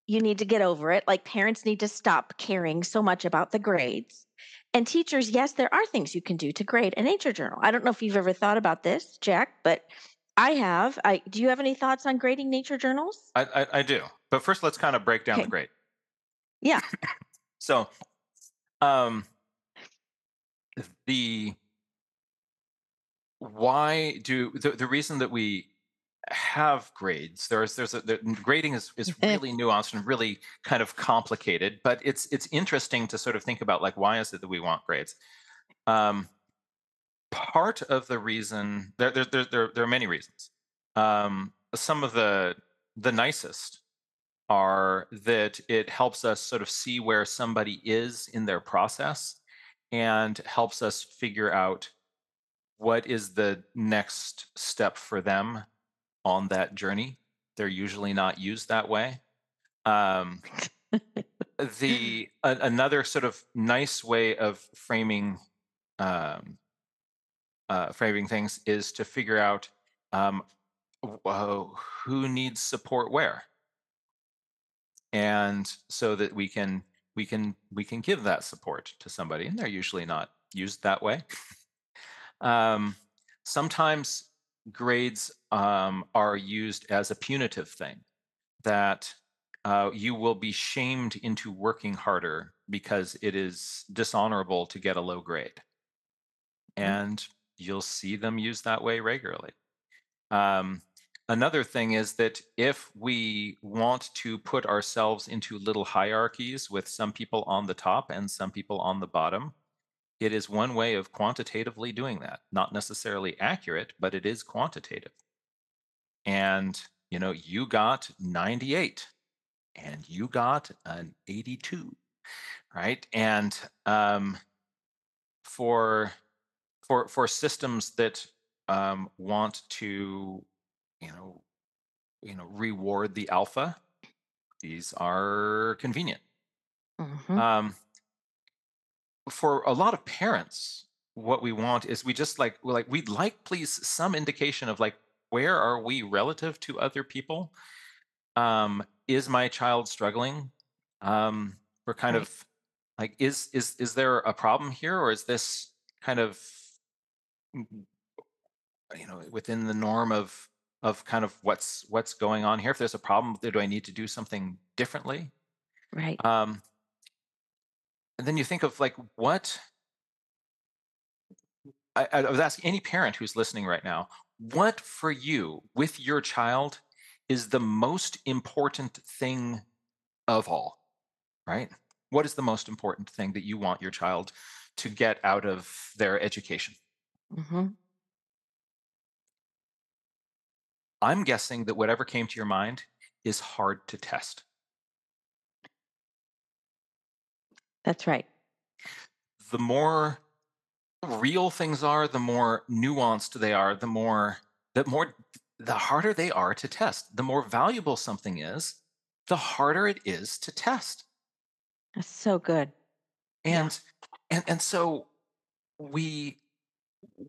Speaker 1: you need to get over it. Like parents need to stop caring so much about the grades. And teachers, yes, there are things you can do to grade a nature journal. I don't know if you've ever thought about this, Jack, but I have. I do you have any thoughts on grading nature journals?
Speaker 2: I, I, I do. But first let's kind of break down okay. the grade.
Speaker 1: Yeah.
Speaker 2: so um the why do the, the reason that we have grades there's there's a the grading is is really nuanced and really kind of complicated but it's it's interesting to sort of think about like why is it that we want grades um part of the reason there there there there, there are many reasons. Um, some of the the nicest are that it helps us sort of see where somebody is in their process and helps us figure out what is the next step for them on that journey. They're usually not used that way. Um, the a, another sort of nice way of framing um, uh, framing things is to figure out um, who needs support where, and so that we can we can we can give that support to somebody, and they're usually not used that way. um, sometimes grades um, are used as a punitive thing that uh, you will be shamed into working harder because it is dishonorable to get a low grade. Mm. And you'll see them used that way regularly. Um, another thing is that if we want to put ourselves into little hierarchies with some people on the top and some people on the bottom, it is one way of quantitatively doing that. Not necessarily accurate, but it is quantitative. And, you know, you got 98 and you got an 82, right? And um, for for for systems that um, want to, you know, you know, reward the alpha, these are convenient. Mm-hmm. Um, for a lot of parents, what we want is we just like we're like we'd like please some indication of like where are we relative to other people um is my child struggling um we're kind right. of like is is is there a problem here or is this kind of you know within the norm of of kind of what's what's going on here. If there's a problem do i need to do something differently?
Speaker 1: Right.
Speaker 2: Um and then you think of like what I, I was asking any parent who's listening right now what for you with your child is the most important thing of all right? What is the most important thing that you want your child to get out of their education mm-hmm. i'm guessing that whatever came to your mind is hard to test
Speaker 1: That's right.
Speaker 2: The more real things are, the more nuanced they are, the more the more the harder they are to test. The more valuable something is, the harder it is to test.
Speaker 1: That's so good.
Speaker 2: And yeah. and and so we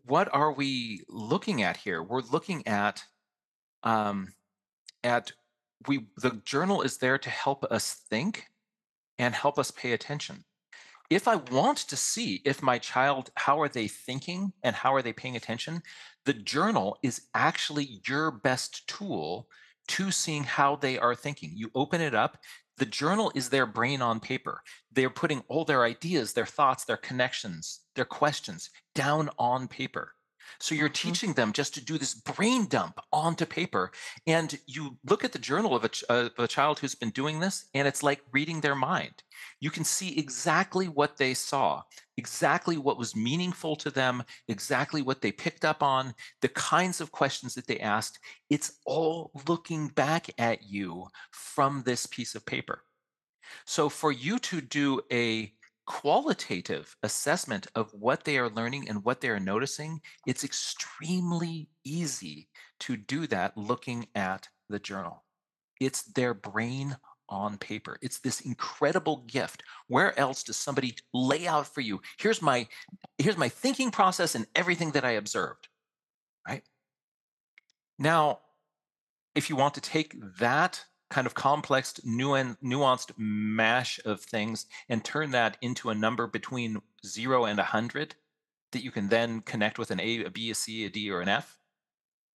Speaker 2: what are we looking at here? We're looking at um at we the journal is there to help us think and help us pay attention if I want to see if my child, how are they thinking and how are they paying attention, the journal is actually your best tool to seeing how they are thinking. You open it up, the journal is their brain on paper. They're putting all their ideas, their thoughts, their connections, their questions down on paper. So you're mm-hmm. teaching them just to do this brain dump onto paper. And you look at the journal of a, ch- of a child who's been doing this, and it's like reading their mind. You can see exactly what they saw, exactly what was meaningful to them, exactly what they picked up on, the kinds of questions that they asked. It's all looking back at you from this piece of paper. So for you to do a qualitative assessment of what they are learning and what they are noticing, it's extremely easy to do that looking at the journal. It's their brain on paper. It's this incredible gift. Where else does somebody lay out for you? Here's my here's my thinking process and everything that I observed. Right? Now, if you want to take that kind of complex, nuanced mash of things and turn that into a number between zero and 100 that you can then connect with an A, a B, a C, a D, or an F,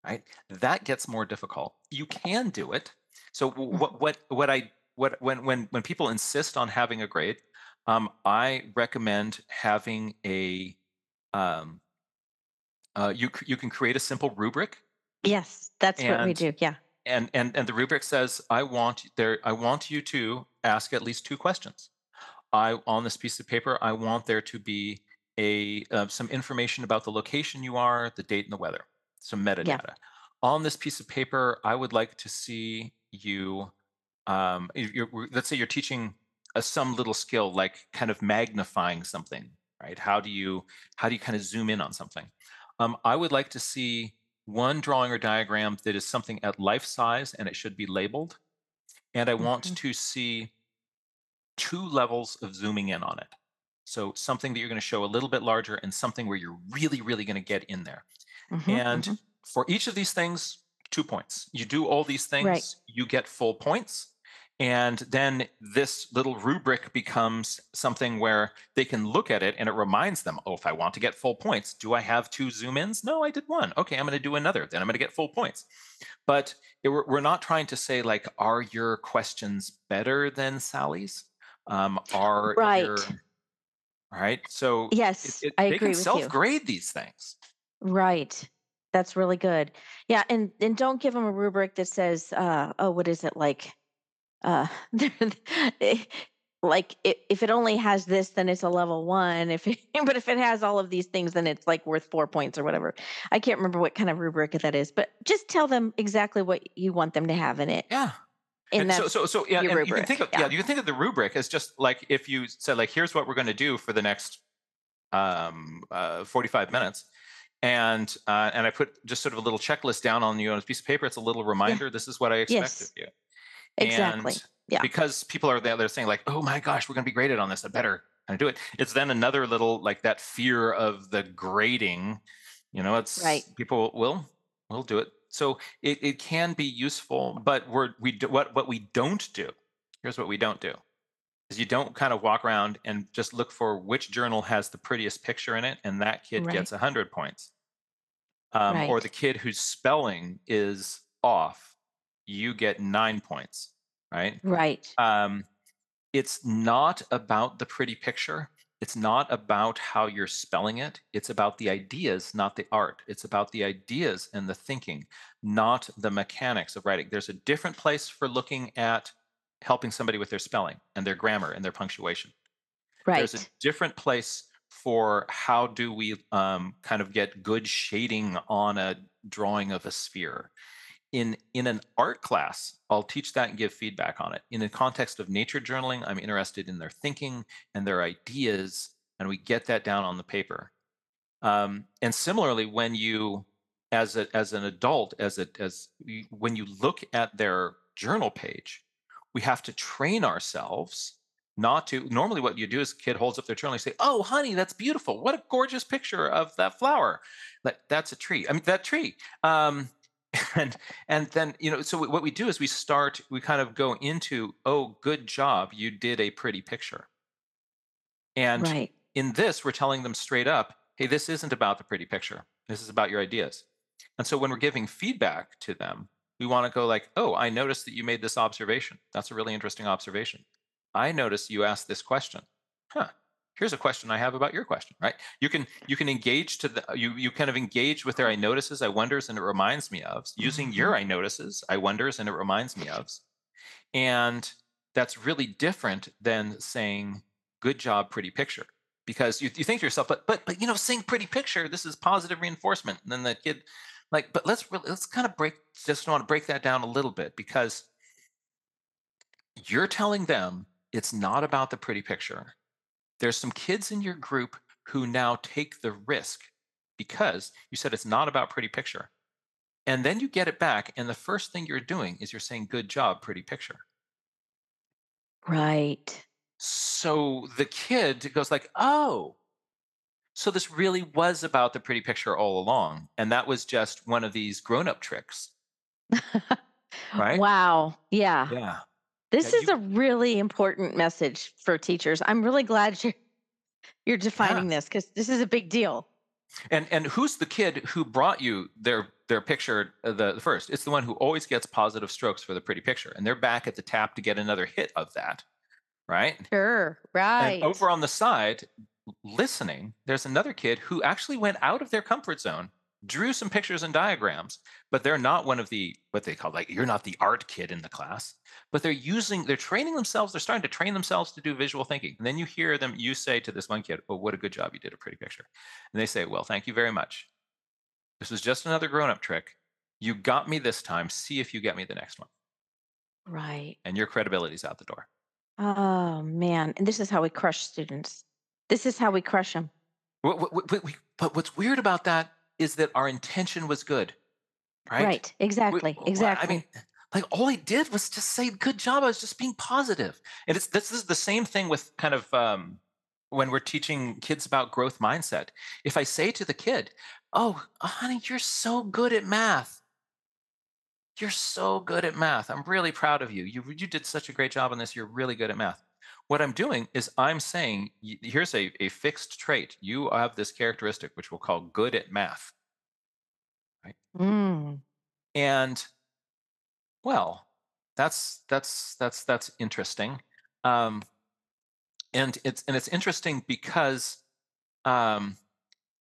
Speaker 2: right? That gets more difficult. You can do it. So mm-hmm. what what what I what when when when people insist on having a grade, um, I recommend having a um, uh, you you can create a simple rubric.
Speaker 1: Yes, that's and, what we do. Yeah
Speaker 2: and and and the rubric says i want there i want you to ask at least two questions i on this piece of paper i want there to be a uh, some information about the location you are the date and the weather some metadata yeah. on this piece of paper i would like to see you um, let's say you're teaching a, some little skill like kind of magnifying something right how do you how do you kind of zoom in on something um, i would like to see one drawing or diagram that is something at life size and it should be labeled, and I want
Speaker 1: hmm
Speaker 2: to see two levels of zooming in on it. So something that you're going to show a little bit larger and something where you're really, really going to get in there.
Speaker 1: hmm
Speaker 2: And
Speaker 1: hmm
Speaker 2: for each of these things, two points. You do all these
Speaker 1: Right.
Speaker 2: things, you get full points. And then this little rubric becomes something where they can look at it and it reminds them, oh, if I want to get full points, do I have two zoom ins? No, I did one. Okay, I'm going to do another. Then I'm going to get full points. But it, we're, not trying to say, like, are your questions better than Sally's? Um, are your,
Speaker 1: Right.
Speaker 2: all right. So it,
Speaker 1: Yes,
Speaker 2: it,
Speaker 1: I
Speaker 2: they
Speaker 1: agree
Speaker 2: can self grade these things.
Speaker 1: Right. That's really good. Yeah, and and don't give them a rubric that says, uh, oh, what is it like? Uh, eh, like if it only has this, then it's a level one. If it, but if it has all of these things, then it's like worth four points or whatever. I can't remember what kind of rubric that is, but just tell them exactly what you want them to have in it,
Speaker 2: Yeah.
Speaker 1: and
Speaker 2: so, so, so, yeah, you can think of, yeah,
Speaker 1: Yeah.
Speaker 2: you can think of the rubric as just like if you said, like, here's what we're going to do for the next um, uh, 45 minutes. And uh, and I put just sort of a little checklist down on you on a piece of paper. It's a little
Speaker 1: Yeah.
Speaker 2: reminder. This is what I expect
Speaker 1: Yes.
Speaker 2: of you.
Speaker 1: Exactly.
Speaker 2: And
Speaker 1: Yeah.
Speaker 2: because people are there, they're saying like, oh my gosh, we're going to be graded on this. I better kind of do it. It's then another little like that fear of the grading. You know, it's
Speaker 1: Right.
Speaker 2: people will will do it. So it, it can be useful, but we're we do, what what we don't do. Here's what we don't do is you don't kind of walk around and just look for which journal has the prettiest picture in it, and that kid
Speaker 1: Right.
Speaker 2: gets 100 points. Um, or the kid whose spelling is off, you get nine points, right?
Speaker 1: Right.
Speaker 2: Um, it's not about the pretty picture. It's not about how you're spelling it. It's about the ideas, not the art. It's about the ideas and the thinking, not the mechanics of writing. There's a different place for looking at helping somebody with their spelling and their grammar and their punctuation. Right. There's a different place for how do we um, kind of get good shading on a drawing of a sphere in in an art class i'll teach that and give feedback on it. In the context of nature journaling i'm interested in their thinking and their ideas and we get that down on the paper. Um, and similarly when you as a as an adult as a as you, when you look at their journal page we have to train ourselves not to normally what you do is kid holds up their journal and say oh honey that's beautiful. What a gorgeous picture of that flower. Like that's a tree. I mean that tree. Um, and and then you know so what we do is we start we kind of go into oh good job you did a pretty picture. And
Speaker 1: Right.
Speaker 2: in this we're telling them straight up hey this isn't about the pretty picture. This is about your ideas. And so when we're giving feedback to them we want to go like oh i noticed that you made this observation. That's a really interesting observation. I noticed you asked this question. Huh here's a question i have about your question right? You can you can engage to the you you kind of engage with their i notices i wonders and it reminds me of using your
Speaker 1: hmm
Speaker 2: i notices i wonders and it reminds me of. And that's really different than saying good job pretty picture. Because you, you think to yourself but but but you know saying pretty picture this is positive reinforcement. And then the kid like but let's really let's kind of break just want to break that down a little bit because you're telling them it's not about the pretty picture there's some kids in your group who now take the risk because you said it's not about pretty picture and then you get it back and the first thing you're doing is you're saying good job pretty picture
Speaker 1: Right.
Speaker 2: so the kid goes like oh so this really was about the pretty picture all along and that was just one of these grown-up tricks right
Speaker 1: Wow. Yeah.
Speaker 2: yeah yeah
Speaker 1: This is
Speaker 2: you
Speaker 1: a really important message for teachers. I'm really glad you're you're
Speaker 2: yeah
Speaker 1: defining this because this is a big deal.
Speaker 2: and and who's the kid who brought you their their picture uh, the, the first it's the one who always gets positive strokes for the pretty picture and they're back at the tap to get another hit of that right
Speaker 1: Sure.
Speaker 2: and
Speaker 1: Right.
Speaker 2: over on the side listening there's another kid who actually went out of their comfort zone drew some pictures and diagrams but they're not one of the what they call like you're not the art kid in the class but they're using they're training themselves they're starting to train themselves to do visual thinking and then you hear them you say to this one kid oh what a good job you did a pretty picture and they say well thank you very much this was just another grown-up trick you got me this time see if you get me the next one
Speaker 1: Right.
Speaker 2: and your credibility's out the door
Speaker 1: Oh man. And this is how we crush students. This is how we crush them.
Speaker 2: But what's weird about that is that our intention was good right?
Speaker 1: Right.
Speaker 2: we,
Speaker 1: Exactly.
Speaker 2: I mean, like all he did was just say good job i was just being positive. And it's this is the same thing with kind of um, when we're teaching kids about growth mindset. If i say to the kid oh honey you're so good at math. You're so good at math. I'm really proud of you. You, you did such a great job on this. You're really good at math what i'm doing is i'm saying here's a, a fixed trait. You have this characteristic which we'll call good at math. Right?
Speaker 1: Mm.
Speaker 2: and well, that's that's that's that's interesting, um, and it's and it's interesting because um,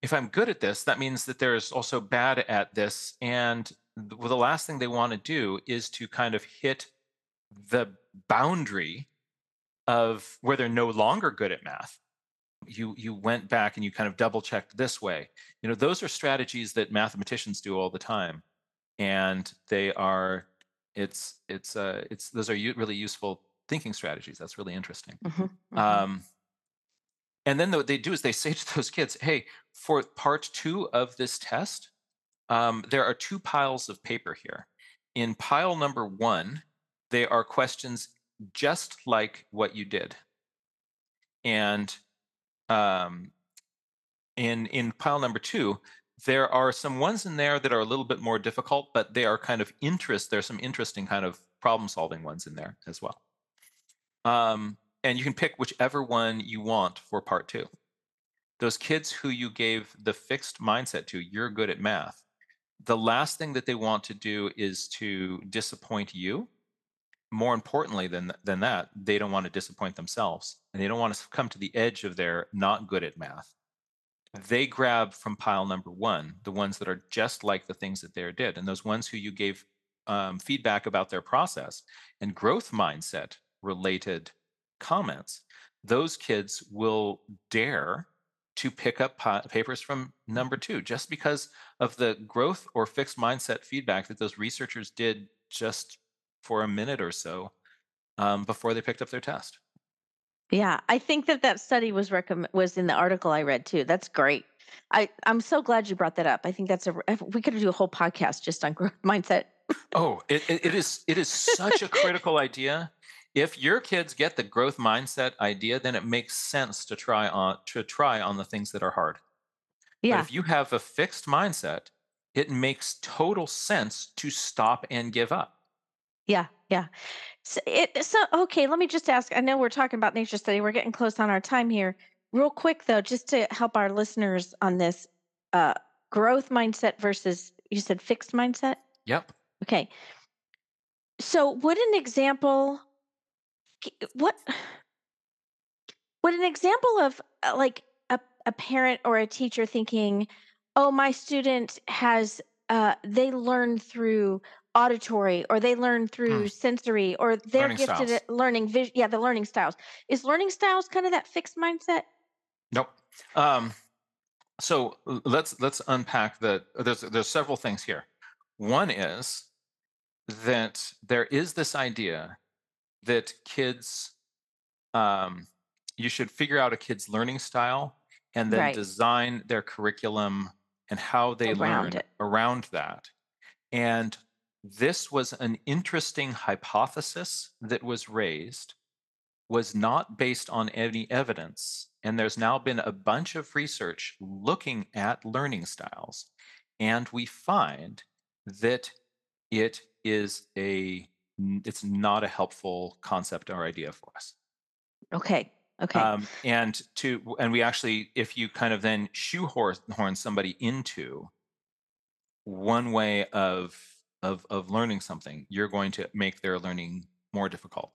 Speaker 2: if I'm good at this, that means that there's also bad at this, and the, well, the last thing they want to do is to kind of hit the boundary of where they're no longer good at math you you went back and you kind of double checked this way. You know those are strategies that mathematicians do all the time and they are it's it's uh it's those are u- really useful thinking strategies. That's really interesting.
Speaker 1: Mm-hmm, mm-hmm.
Speaker 2: um and then what they do is they say to those kids hey for part two of this test um, there are two piles of paper here. In pile number one they are questions just like what you did and um, in in pile number two there are some ones in there that are a little bit more difficult, but they are kind of interest. There's some interesting kind of problem solving ones in there as well. Um, and you can pick whichever one you want for part two. Those kids who you gave the fixed mindset to, you're good at math. The last thing that they want to do is to disappoint you. More importantly than, than that, they don't want to disappoint themselves and they don't want to come to the edge of their not good at math. They grab from pile number one the ones that are just like the things that they did and those ones who you gave um, feedback about their process and growth mindset related comments those kids will dare to pick up pa- papers from number two just because of the growth or fixed mindset feedback that those researchers did just for a minute or so um, before they picked up their test
Speaker 1: yeah, I think that that study was recommend was in the article I read too. That's great. I I'm so glad you brought that up. I think that's a we could do a whole podcast just on growth mindset.
Speaker 2: oh, it, it is it is such a critical idea. If your kids get the growth mindset idea, then it makes sense to try on to try on the things that are hard.
Speaker 1: Yeah.
Speaker 2: But if you have a fixed mindset, it makes total sense to stop and give up.
Speaker 1: Yeah, yeah. So, it, so okay, let me just ask. I know we're talking about nature study. We're getting close on our time here. Real quick though, just to help our listeners on this uh, growth mindset versus you said fixed mindset.
Speaker 2: Yep.
Speaker 1: Okay. So would an example what would an example of uh, like a, a parent or a teacher thinking, oh, my student has uh, they learn through auditory or they learn through hmm. sensory or they're learning gifted styles. at learning vision yeah the learning styles is learning styles kind of that fixed mindset
Speaker 2: nope um, so let's let's unpack the there's there's several things here one is that there is this idea that kids um, you should figure out a kid's learning style and then right. design their curriculum and how they around learn it. around that and this was an interesting hypothesis that was raised was not based on any evidence and there's now been a bunch of research looking at learning styles and we find that it is a it's not a helpful concept or idea for us.
Speaker 1: Okay okay. Um,
Speaker 2: and to and we actually if you kind of then shoehorn somebody into one way of of of learning something, you're going to make their learning more difficult.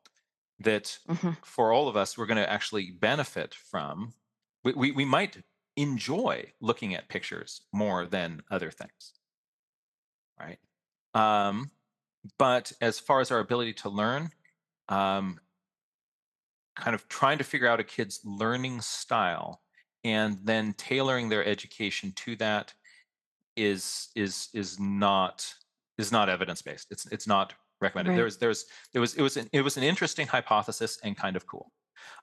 Speaker 2: That mm-hmm. for all of us, we're going to actually benefit from. We, we, we might enjoy looking at pictures more than other things, right? Um, but as far as our ability to learn, um, kind of trying to figure out a kid's learning style and then tailoring their education to that is is is not is not evidence based. It's it's not recommended. Right. There was there's there was it was an, it was an interesting hypothesis and kind of cool.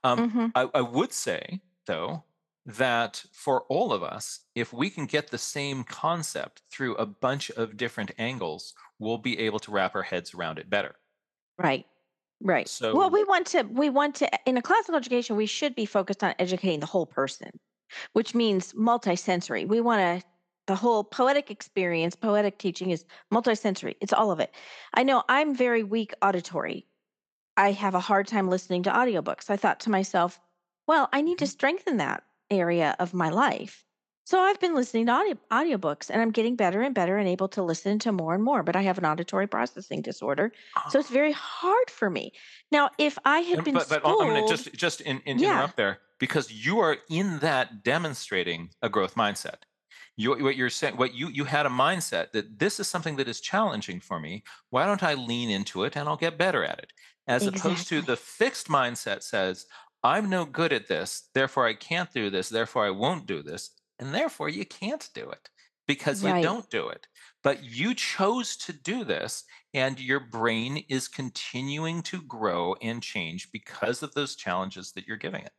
Speaker 2: Um, mm-hmm. I, I would say though that for all of us, if we can get the same concept through a bunch of different angles, we'll be able to wrap our heads around it better.
Speaker 1: Right. Right.
Speaker 2: So, Well,
Speaker 1: we want to we want to in a classical education, we should be focused on educating the whole person, which means multisensory. We want to the whole poetic experience, poetic teaching is multisensory. It's all of it. I know I'm very weak auditory. I have a hard time listening to audiobooks. I thought to myself, well, I need to
Speaker 2: Mhm.
Speaker 1: strengthen that area of my life. So I've been listening to audio, audiobooks and I'm getting better and better and able to listen to more and more, but I have an auditory processing disorder. So it's
Speaker 2: ah,
Speaker 1: very hard for me. Now, if I had been
Speaker 2: but but I'm going to just just in, in,
Speaker 1: yeah,
Speaker 2: interrupt there because you are in that demonstrating a growth mindset. You, what you're saying, what you you had a mindset that this is something that is challenging for me. Why don't I lean into it and I'll get better at it? As opposed to the fixed mindset says, I'm no good at this, therefore I can't do this, therefore I won't do this, and therefore you can't do it because you don't do it. But you chose to do this, and your brain is continuing to grow and change because of those challenges that you're giving it.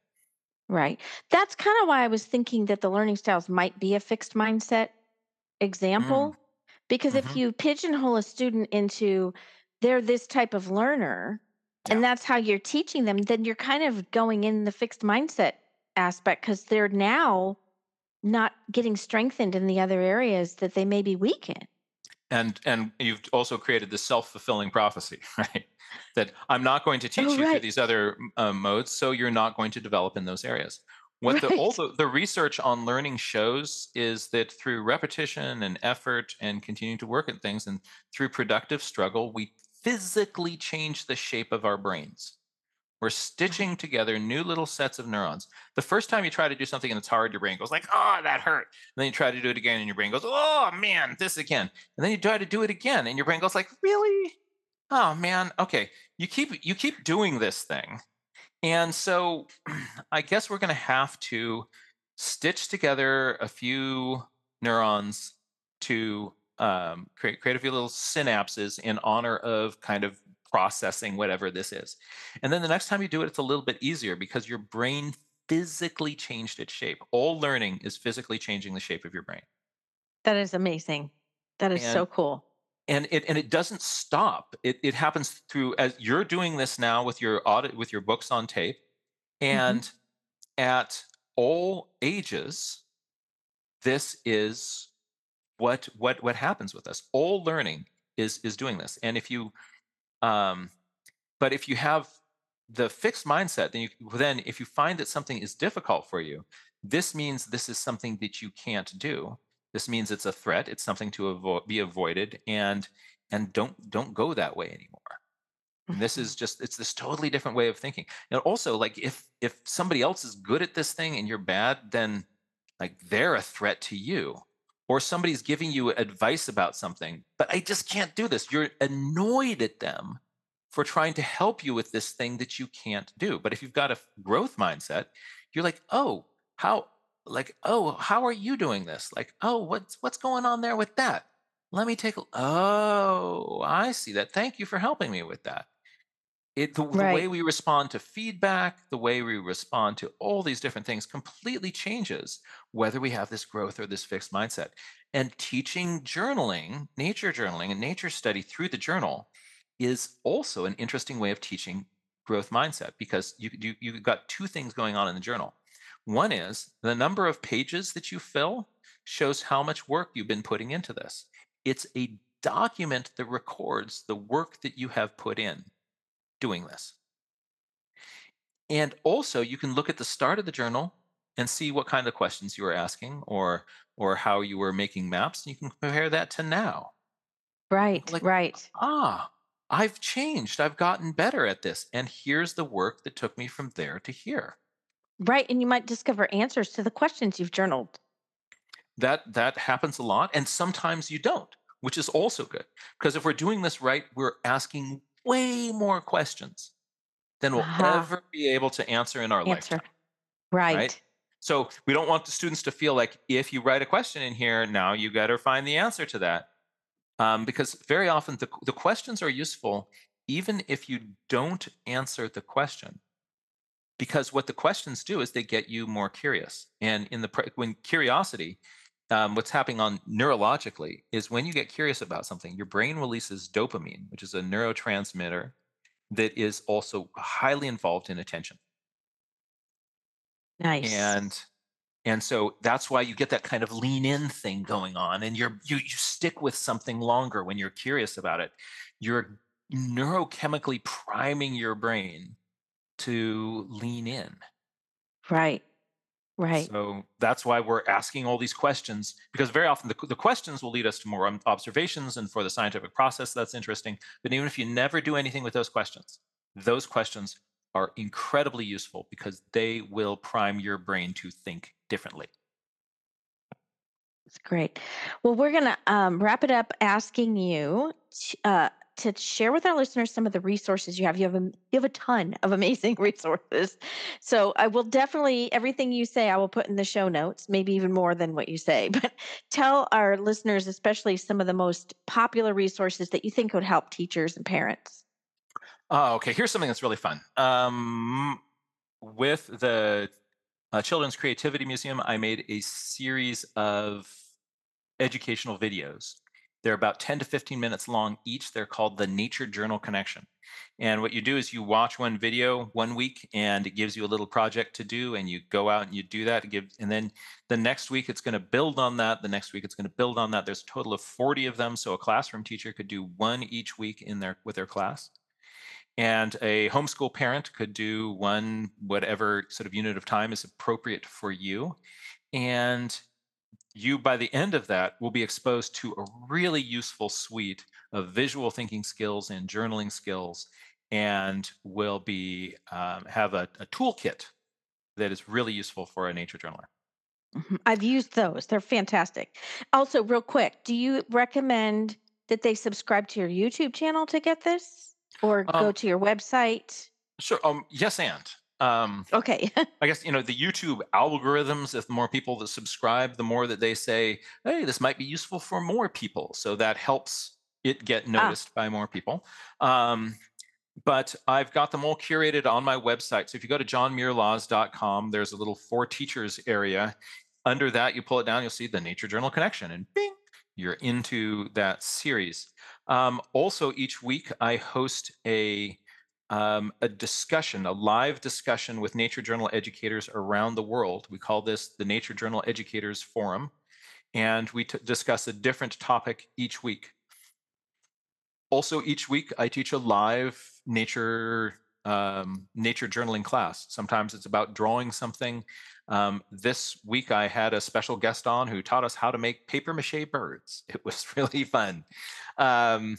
Speaker 1: Right. That's kind of why I was thinking that the learning styles might be a fixed mindset
Speaker 2: Mm,
Speaker 1: example. Because if
Speaker 2: mhm.
Speaker 1: you pigeonhole a student into they're this type of learner
Speaker 2: Yeah.
Speaker 1: and that's how you're teaching them, then you're kind of going in the fixed mindset aspect because they're now not getting strengthened in the other areas that they may be weak in.
Speaker 2: And and you've also created this self-fulfilling prophecy right? That i'm not going to
Speaker 1: Oh,
Speaker 2: teach you through these other uh, modes so you're not going to develop in those areas. What the all
Speaker 1: Right.
Speaker 2: the, the research on learning shows is that through repetition and effort and continuing to work at things and through productive struggle we physically change the shape of our brains we're stitching together new little sets of neurons. The first time you try to do something and it's hard, your brain goes like, "Oh, that hurt." And then you try to do it again, and your brain goes, "Oh man, this again." And then you try to do it again, and your brain goes like, "Really? Oh man, okay." You keep you keep doing this thing, and so I guess we're going to have to stitch together a few neurons to um, create, create a few little synapses in honor of kind of processing whatever this is. And then the next time you do it, it's a little bit easier because your brain physically changed its shape. All learning is physically changing the shape of your brain.
Speaker 1: That is amazing. That is so cool.
Speaker 2: and it and it doesn't stop. It it happens through as you're doing this now with your audit with your books on tape
Speaker 1: hmm
Speaker 2: and at all ages this is what what what happens with us all learning is is doing this and if you um but if you have the fixed mindset then you then if you find that something is difficult for you this means this is something that you can't do. This means it's a threat it's something to avo- be avoided and and don't don't go that way anymore. And this is just it's this totally different way of thinking. And also like if if somebody else is good at this thing and you're bad then like they're a threat to you or somebody's giving you advice about something but i just can't do this. You're annoyed at them for trying to help you with this thing that you can't do. But if you've got a growth mindset you're like oh how like oh how are you doing this? Like oh what's what's going on there with that? Let me take a oh i see that. Thank you for helping me with that it the, the way we respond to feedback the way we respond to all these different things completely changes whether we have this growth or this fixed mindset. And teaching journaling nature journaling and nature study through the journal is also an interesting way of teaching growth mindset because you, you you've got two things going on in the journal. One is the number of pages that you fill shows how much work you've been putting into this. It's a document that records the work that you have put in doing this and also, you can look at the start of the journal and see what kind of questions you were asking or or how you were making maps. and You can compare that to now.
Speaker 1: Right.
Speaker 2: like,
Speaker 1: Right.
Speaker 2: ah, I've changed. I've gotten better at this. And here's the work that took me from there to here.
Speaker 1: Right. And you might discover answers to the questions you've journaled.
Speaker 2: That that happens a lot. And sometimes you don't, which is also good. Because if we're doing this right, we're asking way more questions than we'll
Speaker 1: Aha.
Speaker 2: ever be able to answer in our
Speaker 1: Answer.
Speaker 2: lifetime. right?
Speaker 1: Right.
Speaker 2: So we don't want the students to feel like if you write a question in here, now you got to find the answer to that. Um, because very often the, the questions are useful even if you don't answer the question. because what the questions do is they get you more curious. And in the when curiosity, um, what's happening on neurologically is when you get curious about something, your brain releases dopamine, which is a neurotransmitter that is also highly involved in attention.
Speaker 1: Nice.
Speaker 2: And and so that's why you get that kind of lean in thing going on and you're you, you stick with something longer when you're curious about it you're neurochemically priming your brain to lean in
Speaker 1: right right
Speaker 2: so that's why we're asking all these questions because very often the, the questions will lead us to more observations and for the scientific process that's interesting but even if you never do anything with those questions those questions are incredibly useful because they will prime your brain to think differently.
Speaker 1: That's great. Well, we're going to um, wrap it up asking you uh, to share with our listeners some of the resources you have. You have a, you have a ton of amazing resources. So I will definitely everything you say I will put in the show notes, maybe even more than what you say. But tell our listeners, especially some of the most popular resources that you think would help teachers and parents.
Speaker 2: Oh, okay. Here's something that's really fun. Um, with the uh, Children's Creativity Museum, I made a series of educational videos. They're about 10 to 15 minutes long each. They're called the Nature Journal Connection. And what you do is you watch one video one week and it gives you a little project to do and you go out and you do that. Give, and then the next week it's going to build on that. The next week it's going to build on that. There's a total of 40 of them. So a classroom teacher could do one each week in their with their class. And a homeschool parent could do one, whatever sort of unit of time is appropriate for you. And you, by the end of that, will be exposed to a really useful suite of visual thinking skills and journaling skills, and will be um, have a, a toolkit that is really useful for a nature journaler.
Speaker 1: Mm-hmm. I've used those. They're fantastic. Also, real quick, do you recommend that they subscribe to your YouTube channel to get this? or go um, to your website?
Speaker 2: Sure. Um, yes, and um,
Speaker 1: okay.
Speaker 2: I guess you know the YouTube algorithms. If the more people that subscribe, the more that they say, "Hey, this might be useful for more people," so that helps it get ah. noticed ah. by more people. Um, but I've got them all curated on my website. So if you go to johnmuirlaws.com, there's a little for teachers area. Under that, you pull it down, you'll see the Nature Journal connection, and bing, you're into that series. Um, also, each week I host a um, a discussion, a live discussion with Nature Journal educators around the world. We call this the Nature Journal Educators Forum, and we t- discuss a different topic each week. Also, each week I teach a live nature um, nature journaling class. Sometimes it's about drawing something. Um, this week I had a special guest on who taught us how to make paper mache birds. It was really fun. Um,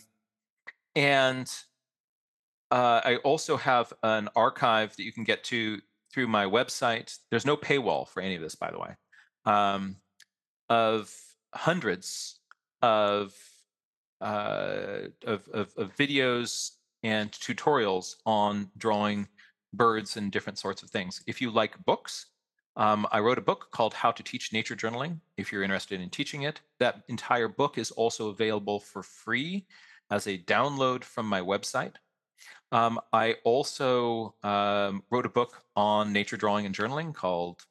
Speaker 2: and uh, I also have an archive that you can get to through my website. There's no paywall for any of this, by the way, um, of hundreds of, uh, of, of, of videos and tutorials on drawing birds and different sorts of things. If you like books, um, I wrote a book called How to Teach Nature Journaling. If you're interested in teaching it, that entire book is also available for free as a download from my website. Um, I also um, wrote a book on nature drawing and journaling called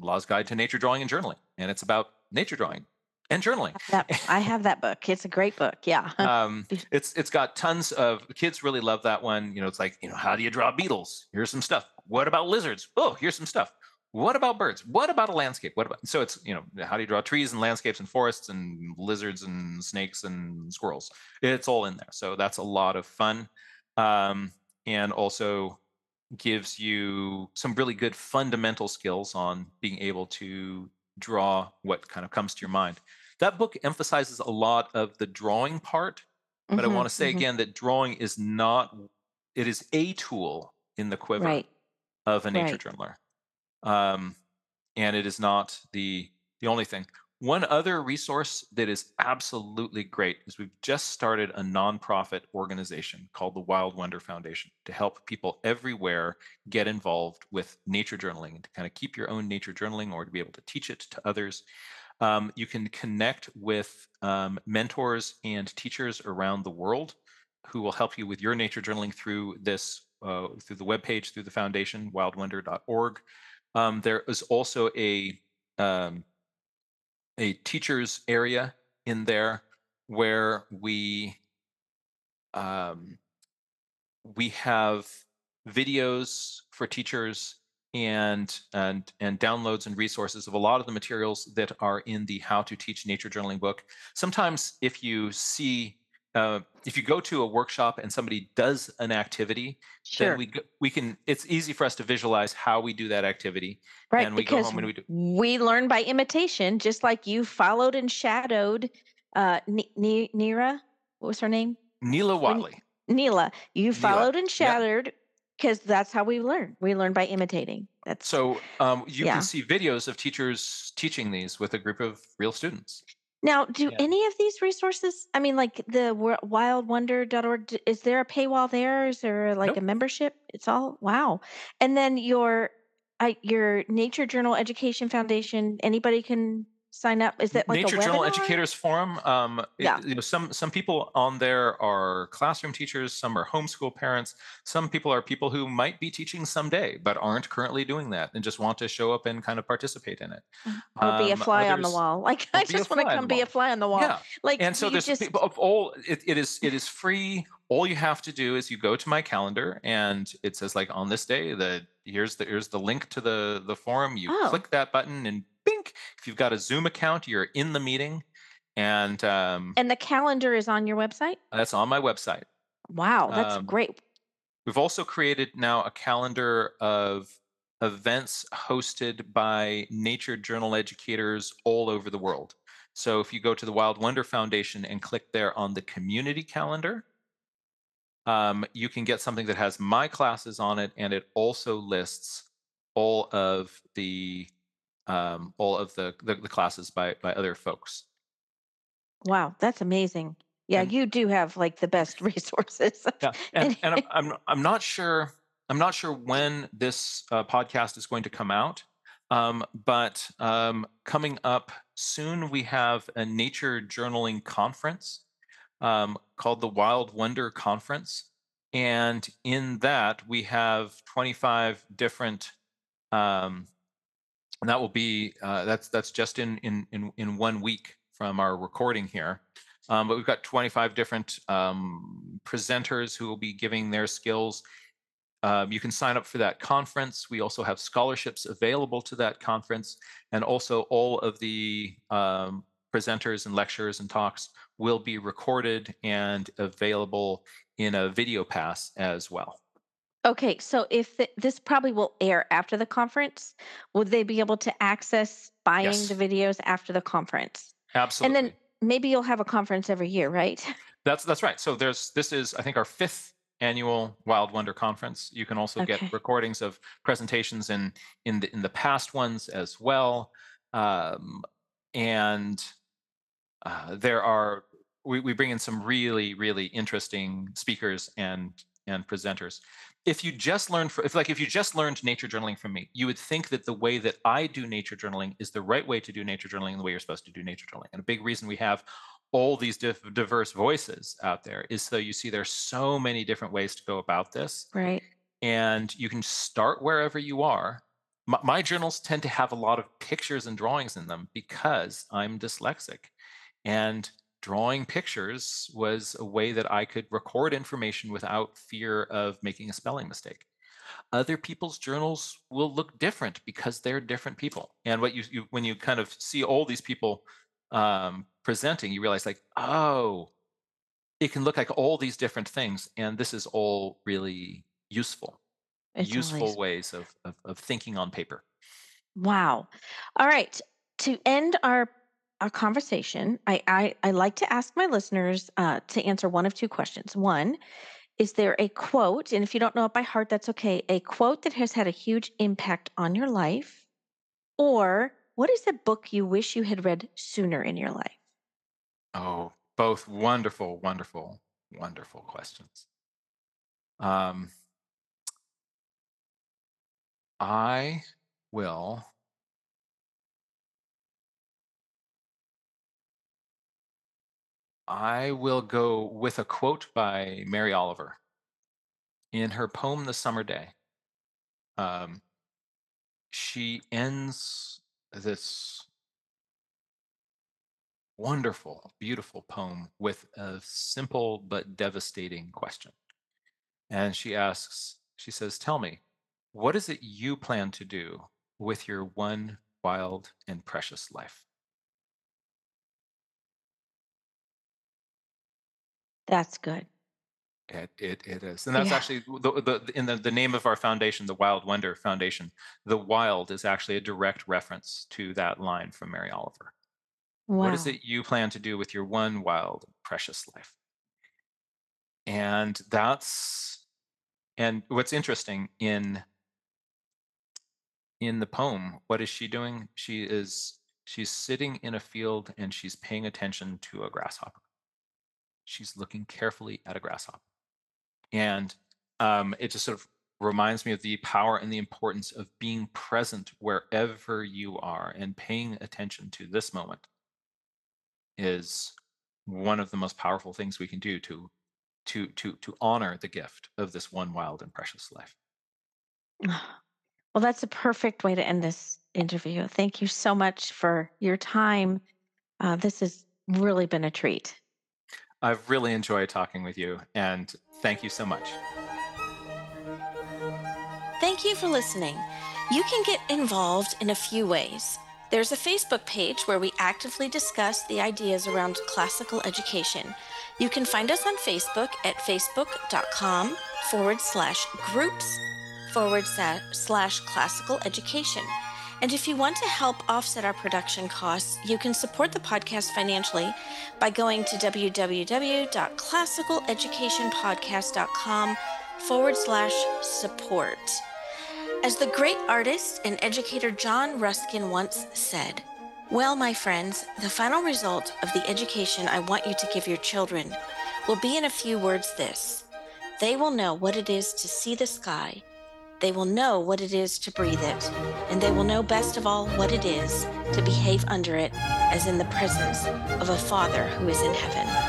Speaker 2: Laws Guide to Nature Drawing and Journaling, and it's about nature drawing and journaling.
Speaker 1: That, I have that book. It's a great book. Yeah.
Speaker 2: um, it's it's got tons of kids really love that one. You know, it's like you know, how do you draw beetles? Here's some stuff. What about lizards? Oh, here's some stuff. What about birds? What about a landscape? What about so it's you know how do you draw trees and landscapes and forests and lizards and snakes and squirrels? It's all in there. So that's a lot of fun, um, and also gives you some really good fundamental skills on being able to draw what kind of comes to your mind. That book emphasizes a lot of the drawing part, but mm-hmm, I want to say mm-hmm. again that drawing is not, it is a tool in the quiver right. of a nature right. journaler. Um, and it is not the the only thing. One other resource that is absolutely great is we've just started a nonprofit organization called the Wild Wonder Foundation to help people everywhere get involved with nature journaling and to kind of keep your own nature journaling or to be able to teach it to others. Um, you can connect with um, mentors and teachers around the world who will help you with your nature journaling through this uh, through the webpage, through the foundation, wildwonder.org. Um, there is also a um, a teachers area in there where we um, we have videos for teachers and and and downloads and resources of a lot of the materials that are in the how to teach nature journaling book. Sometimes if you see uh, if you go to a workshop and somebody does an activity
Speaker 1: Sure.
Speaker 2: then we we can it's easy for us to visualize how we do that activity
Speaker 1: Right,
Speaker 2: and we go
Speaker 1: because
Speaker 2: home and we do
Speaker 1: we learn by imitation, just like you followed and shadowed uh Ni- Ni- Nira. What was her name?
Speaker 2: Neela Watley
Speaker 1: Neela. You
Speaker 2: Neela,
Speaker 1: followed and shadowed because that's how we learn. We learn by imitating. That's
Speaker 2: so um, you
Speaker 1: Yeah.
Speaker 2: can see videos of teachers teaching these with a group of real students
Speaker 1: now. Do
Speaker 2: Yeah.
Speaker 1: any of these resources? I mean, like the wildwonder.org. Is there a paywall there? Is there like
Speaker 2: Nope.
Speaker 1: a membership? It's all wow. And then your, I your Nature Journal Education Foundation. Anybody can sign up. Is that like
Speaker 2: Nature
Speaker 1: a
Speaker 2: Journal? Educators Forum. Um, it-
Speaker 1: Yeah.
Speaker 2: you know, some some people on there are classroom teachers, some are homeschool parents, some people are people who might be teaching someday but aren't currently doing that and just want to show up and kind of participate in it.
Speaker 1: or be a
Speaker 2: Um,
Speaker 1: fly on the wall. Like I just want to come be a fly on the wall.
Speaker 2: Yeah,
Speaker 1: Like
Speaker 2: and so there's
Speaker 1: just
Speaker 2: people of all. It, it is it is free. All you have to do is you go to my calendar and it says like on this day the here's the here's the link to the the forum. You
Speaker 1: Oh.
Speaker 2: click that button and bink. If you've got a Zoom account, you're in the meeting, and um,
Speaker 1: and the calendar is on your website.
Speaker 2: that's on my website.
Speaker 1: Wow, that's
Speaker 2: Um,
Speaker 1: great.
Speaker 2: We've also created now a calendar of events hosted by nature journal educators all over the world. So if you go to the Wild Wonder Foundation and click there on the community calendar, um, you can get something that has my classes on it, and it also lists all of the um, all of the, the the classes by by other folks.
Speaker 1: Wow, that's amazing. Yeah,
Speaker 2: and-
Speaker 1: you do have like the best resources.
Speaker 2: Yeah, and,
Speaker 1: And-
Speaker 2: I'm, I'm I'm not sure I'm not sure when this uh, podcast is going to come out, um, but um, coming up soon we have a nature journaling conference um, called the Wild Wonder Conference, and in that we have 25 different. Um, and that will be uh, that's that's just in in in in one week from our recording here. Um, but we've got 25 different um, presenters who will be giving their skills. Um, you can sign up for that conference. We also have scholarships available to that conference, and also all of the um, presenters and lectures and talks will be recorded and available in a video pass as well.
Speaker 1: Okay, so if th- this probably will air after the conference, would they be able to access buying
Speaker 2: Yes.
Speaker 1: the videos after the conference?
Speaker 2: Absolutely.
Speaker 1: And then maybe you'll have a conference every year, right?
Speaker 2: That's that's right. So there's this is I think our fifth annual Wild Wonder Conference. You can also
Speaker 1: Okay.
Speaker 2: get recordings of presentations in in the in the past ones as well. Um, and uh, there are we, we bring in some really really interesting speakers and and presenters. If you just learned for, if like if you just learned nature journaling from me, you would think that the way that I do nature journaling is the right way to do nature journaling and the way you're supposed to do nature journaling. And a big reason we have all these diff- diverse voices out there is so you see there's so many different ways to go about this
Speaker 1: Right.
Speaker 2: and you can start wherever you are my, my journals tend to have a lot of pictures and drawings in them because i'm dyslexic and drawing pictures was a way that i could record information without fear of making a spelling mistake other people's journals will look different because they're different people and what you, you when you kind of see all these people um, presenting you realize like oh it can look like all these different things and this is all really useful
Speaker 1: It's
Speaker 2: useful
Speaker 1: always-
Speaker 2: ways of, of of thinking on paper
Speaker 1: Wow. All right. To end our our conversation, I I, I like to ask my listeners uh, to answer one of two questions. One, is there a quote, and if you don't know it by heart, that's okay. A quote that has had a huge impact on your life, or what is a book you wish you had read sooner in your life?
Speaker 2: oh both wonderful wonderful wonderful questions um i will I will go with a quote by Mary Oliver. in her poem The Summer Day, um, she ends this wonderful, beautiful poem with a simple but devastating question. And she asks, she says, Tell me, what is it you plan to do with your one wild and precious life?
Speaker 1: That's good.
Speaker 2: It, it, it is. And that's
Speaker 1: Yeah.
Speaker 2: actually the, the, in the, the name of our foundation, the Wild Wonder Foundation, the wild is actually a direct reference to that line from Mary Oliver.
Speaker 1: Wow.
Speaker 2: What is it you plan to do with your one wild, precious life? And that's, and what's interesting in in the poem, what is she doing? She is she's sitting in a field and she's paying attention to a grasshopper. She's looking carefully at a grasshopper. And um, it just sort of reminds me of the power and the importance of being present wherever you are and paying attention to this moment is one of the most powerful things we can do to to to to honor the gift of this one wild and precious life.
Speaker 1: Well, that's a perfect way to end this interview. Thank you so much for your time. Uh, this has really been a treat.
Speaker 2: I've really enjoyed talking with you and thank you so much.
Speaker 1: Thank you for listening. You can get involved in a few ways. There's a Facebook page where we actively discuss the ideas around classical education. You can find us on Facebook at facebook.com forward slash groups forward slash classical education. And if you want to help offset our production costs, you can support the podcast financially by going to www.classicaleducationpodcast.com forward slash support. As the great artist and educator John Ruskin once said, Well, my friends, the final result of the education I want you to give your children will be in a few words this they will know what it is to see the sky, they will know what it is to breathe it, and they will know best of all what it is to behave under it as in the presence of a Father who is in heaven.